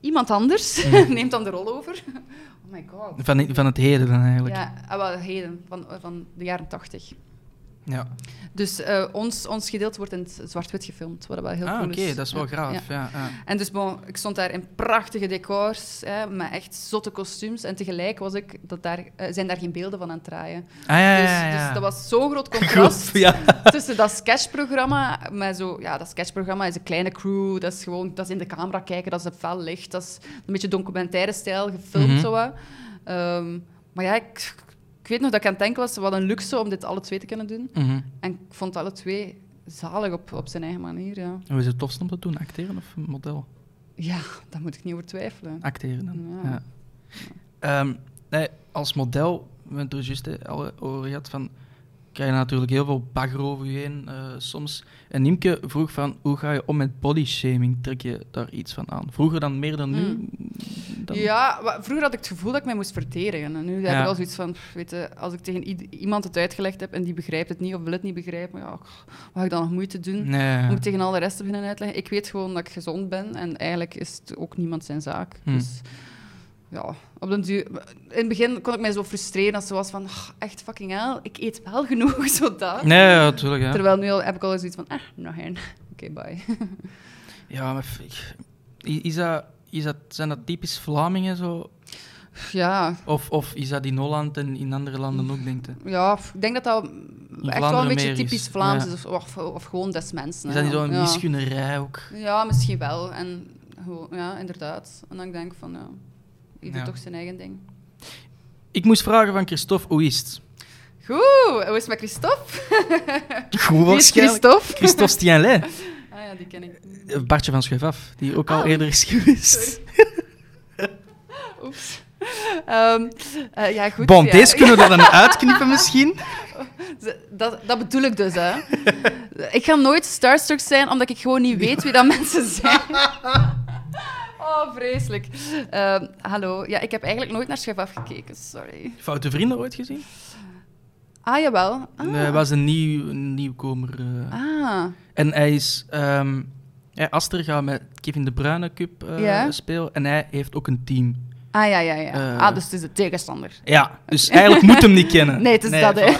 Iemand anders neemt dan de rol over. Oh my god. Van, van het heden dan eigenlijk. Ja, ah, wel, heden, van, van de jaren 80. Ja. Dus eh, ons, ons gedeelte wordt in het zwart-wit gefilmd, wat wel heel Ah, cool oké, is. dat is wel Ja, graaf. ja. Ja. En dus bon, ik stond daar in prachtige decors, hè, met echt zotte kostuums. En tegelijk was ik dat daar, eh, zijn daar geen beelden van aan het draaien. Ah, ja, dus, dus dat was zo'n groot contrast Goed, tussen dat sketchprogramma. Met zo, ja, dat sketchprogramma is een kleine crew. Dat is gewoon dat is in de camera kijken, dat is een fel licht. Dat is een beetje documentaire stijl gefilmd. Mhm. zo. Ehm, maar ja, ik, ik weet nog dat ik aan het denken was, wat een luxe om dit alle twee te kunnen doen. Mhm. En ik vond alle twee zalig op, op zijn eigen manier, ja. Hoe is het tofst om te doen? Acteren of model? Ja, daar moet ik niet over twijfelen. Acteren dan. Ja. Ja. Ehm, nee, als model, we hebben het er juist al over gehad, van, krijg je natuurlijk heel veel bagger over je heen eh, soms. En Niemke vroeg van, hoe ga je om met bodyshaming? Trek je daar iets van aan? Vroeger dan meer dan nu? Mm. Dan... Ja, vroeger had ik het gevoel dat ik mij moest verdedigen. En nu heb Ja. ik al zoiets van, weet je, als ik tegen iemand het uitgelegd heb en die begrijpt het niet of wil het niet begrijpen, ja, wat ik dan nog moeite doen? Nee. Moet ik tegen al de rest beginnen uitleggen? Ik weet gewoon dat ik gezond ben en eigenlijk is het ook niemand zijn zaak. Hm. Dus ja, op den duur... In het begin kon ik mij zo frustreren als ze was van, "Ah, echt fucking hell, ik eet wel genoeg, zo dat. Nee, ja, natuurlijk. Ja. Terwijl nu al, heb ik al zoiets van, ah, nog één. Oké, bye. Ja, maar is dat, is dat, zijn dat typisch Vlamingen zo? ja, Of, of is dat in Holland en in andere landen ook, denk je? Ja, ik denk dat dat echt wel een beetje typisch Vlaams ja. is, of, of, of gewoon des mensen. Is dat niet zo'n ja. misgunnerij ook? Ja, misschien wel. En ja, inderdaad. En dan denk ik van, ja, ieder Ja. toch zijn eigen ding. Ik moest vragen van Christophe, hoe is het? Goed, hoe is het met Christophe? Goed waarschijnlijk. Christophe? Christophe Stienlet, Ah ja, die ken ik. Eh, Bartje van Schuif af, die ook al Ah. eerder is geweest. Oeps. Ehm, eh, ja, goed. Bon, ja. deze kunnen we dan uitknippen misschien. Dat, dat bedoel ik dus, hè. ik ga nooit starstruck zijn, omdat ik gewoon niet weet wie dat mensen zijn. Oh, vreselijk. Ehm, hallo. Ja, ik heb eigenlijk nooit naar Chef afgekeken, sorry. Foute vrienden ooit gezien? Ah, jawel. Ah. Nee, Hij was een, nieuw, een nieuwkomer. eh. Ah. En hij is... ehm ja, Aster gaat met Kevin De Bruyne Cup eh, Ja? spelen. En hij heeft ook een team. Ah, ja, ja, ja. Eh. ah, dus het is de tegenstander. Ja, dus eigenlijk moet hem niet kennen. Nee, het is dat, hè.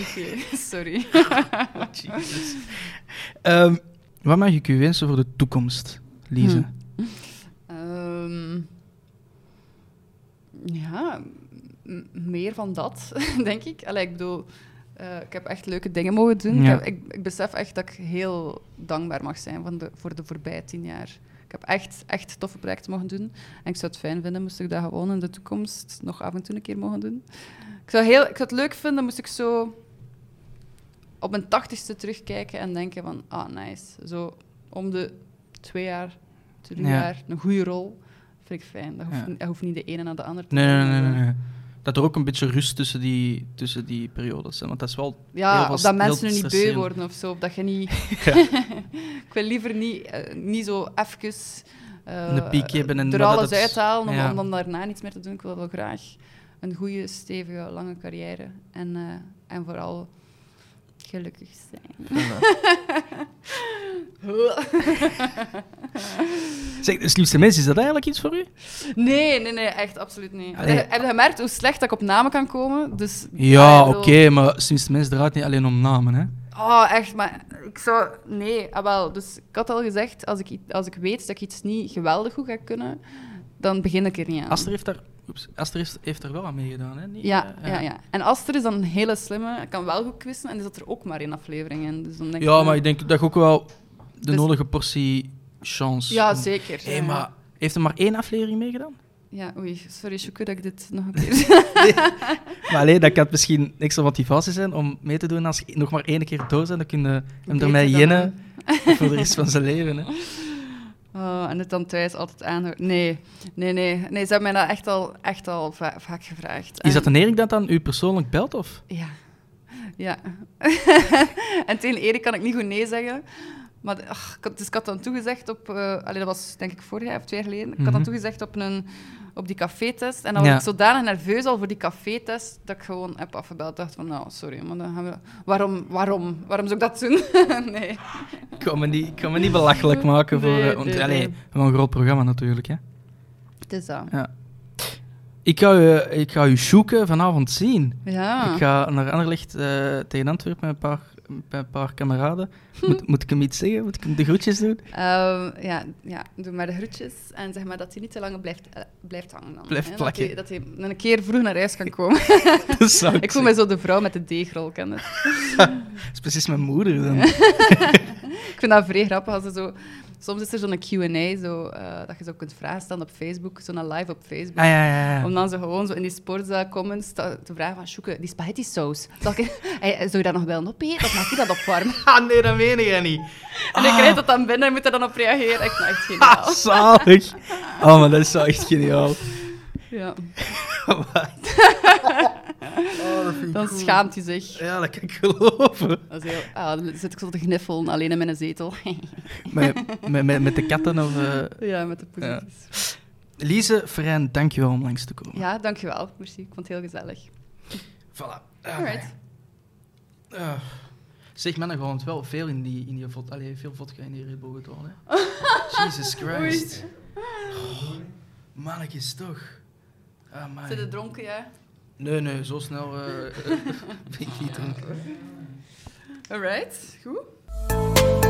Oké, sorry. Jezus. Ehm, wat mag ik u wensen voor de toekomst, Lise? Hm. Ehm, ja, meer van dat, denk ik. Allee, ik bedoel, eh, ik heb echt leuke dingen mogen doen. Ja. Ik, heb- ik, ik besef echt dat ik heel dankbaar mag zijn van de, voor de voorbije tien jaar. Ik heb echt, echt toffe projecten mogen doen. En ik zou het fijn vinden moest ik dat gewoon in de toekomst nog af en toe een keer mogen doen. Ik zou, heel, ik zou het leuk vinden moest ik zo op mijn tachtigste terugkijken en denken van, ah, nice. Zo om de twee jaar, drie Ja. jaar, een goede rol. Vind ik fijn. Dat hoeft, Ja. dat hoeft niet de ene naar de andere te Nee, nee, gaan. nee, nee, nee. Dat er ook een beetje rust tussen die, tussen die periodes. Want dat is wel... Ja, of dat mensen nu niet beu worden of zo. Of dat je niet... Ik wil liever niet, eh, niet zo even... eh, Een piek hebben en er alles het- uithalen om, ja. om dan daarna niets meer te doen. Ik wil wel graag een goede, stevige, lange carrière. En, eh, en vooral gelukkig zijn. Zeg, de slimste mens, is dat eigenlijk iets voor u? Nee, nee, nee, echt absoluut niet. Allee. Heb je gemerkt hoe slecht dat ik op namen kan komen? Dus, Ja, oké, maar slimste mens draait niet alleen om namen, hè? Oh, echt, maar ik zou... Nee, ah, wel. Dus ik had al gezegd, als ik, als ik weet dat ik iets niet geweldig goed ga kunnen, dan begin ik er niet aan. Aster heeft daar, oeps, Aster heeft, heeft er wel aan meegedaan, hè? Niet, Ja, eh, ja, ja. En Aster is dan een hele slimme, kan wel goed quizzen, en die zat er ook maar in aflevering in. Dus dan denk Ja, ik, maar ik denk dat je ook wel de Dus- nodige portie chance... Ja, om- zeker. Ja. maar heeft er maar één aflevering meegedaan? ja, oei, sorry Sjoeke dat ik dit nog een keer... Maar alleen, dat kan misschien extra motivatie zijn om mee te doen. Als je nog maar één keer door bent, dan kun je hem ermee dan, jennen voor de rest van zijn leven. Hè. Oh, en het dan thuis altijd aanhouden. Nee, nee, nee. Nee, ze hebben mij dat echt al, echt al va- vaak gevraagd. Is dat een Erik dat dan u persoonlijk belt? Of? Ja. Ja. en tegen Erik kan ik niet goed nee zeggen. Maar ach, ik had, dus ik had dan toegezegd op... eh allee, dat was denk ik vorig jaar of twee jaar geleden. Ik had Mhm. dan toegezegd op, een, op die café-test. En dan was Ja. ik zodanig nerveus al voor die café-test dat ik gewoon heb afgebeld. dacht van, nou, sorry, maar dan gaan we... Waarom, waarom, waarom zou ik dat doen? nee. Ik kan me niet, ik kan me niet belachelijk maken voor... Nee, eh, want, nee, allee, een groot programma natuurlijk. Hè. Het is dat. Ja. Ik ga, u, eh, ik ga u zoeken vanavond zien. Ja. Ik ga naar Anderlecht eh, tegen Antwerpen met een paar, met een paar kameraden. Moet, moet ik hem iets zeggen? Moet ik hem de groetjes doen? Ehm, ja, ja, doe maar de groetjes en zeg maar dat hij niet te lang blijft, eh, blijft hangen. Dan, Blijft hè. plakken. Dat hij, dat hij een keer vroeg naar huis kan komen. Dat zou ik ik voel mij zo de vrouw met de deegrol, ken je het? zeggen. Dat is precies mijn moeder dan. Ik vind dat vrij grappig als ze zo... Soms is er zo'n Q&A, zo, eh, dat je zo kunt vragen stellen op Facebook, zo'n live op Facebook. Ah ja, ja, ja. Om dan zo gewoon zo in die sportzaal-comments te, te vragen van... Sjoeke, die zal ik- hey, zou je dat nog wel opeten of mag je dat opwarmen? Ah, nee, dat meen jij niet. En ik krijg dat dan binnen en moet er dan op reageren. Ik dat echt Ah, geniaal. zalig. Oh, maar dat is zo echt geniaal. Ja. Oh, dat Dan schaamt hij zich. Ja, dat kan ik geloven. Dat is heel, ah, dan zit ik zo te gniffelen, alleen in mijn zetel. Met, met, met, de katten of... eh ja, met de poesjes. Lise, Ferijn, dankjewel om langs te komen. Ja. dankjewel. Merci. Ik vond het heel gezellig. Voilà. Ah, Alright. Ah. zeg, mannen, gewoon wel veel in die, in die vod, allee, veel vodka in die Red Bull gedaan, hè. Jesus Christ. Oh, mannetjes, toch. Ah, man. Zit het dronken, ja? Nee, nee, zo snel eh, eh, ben ik niet dronken. Alright, goed.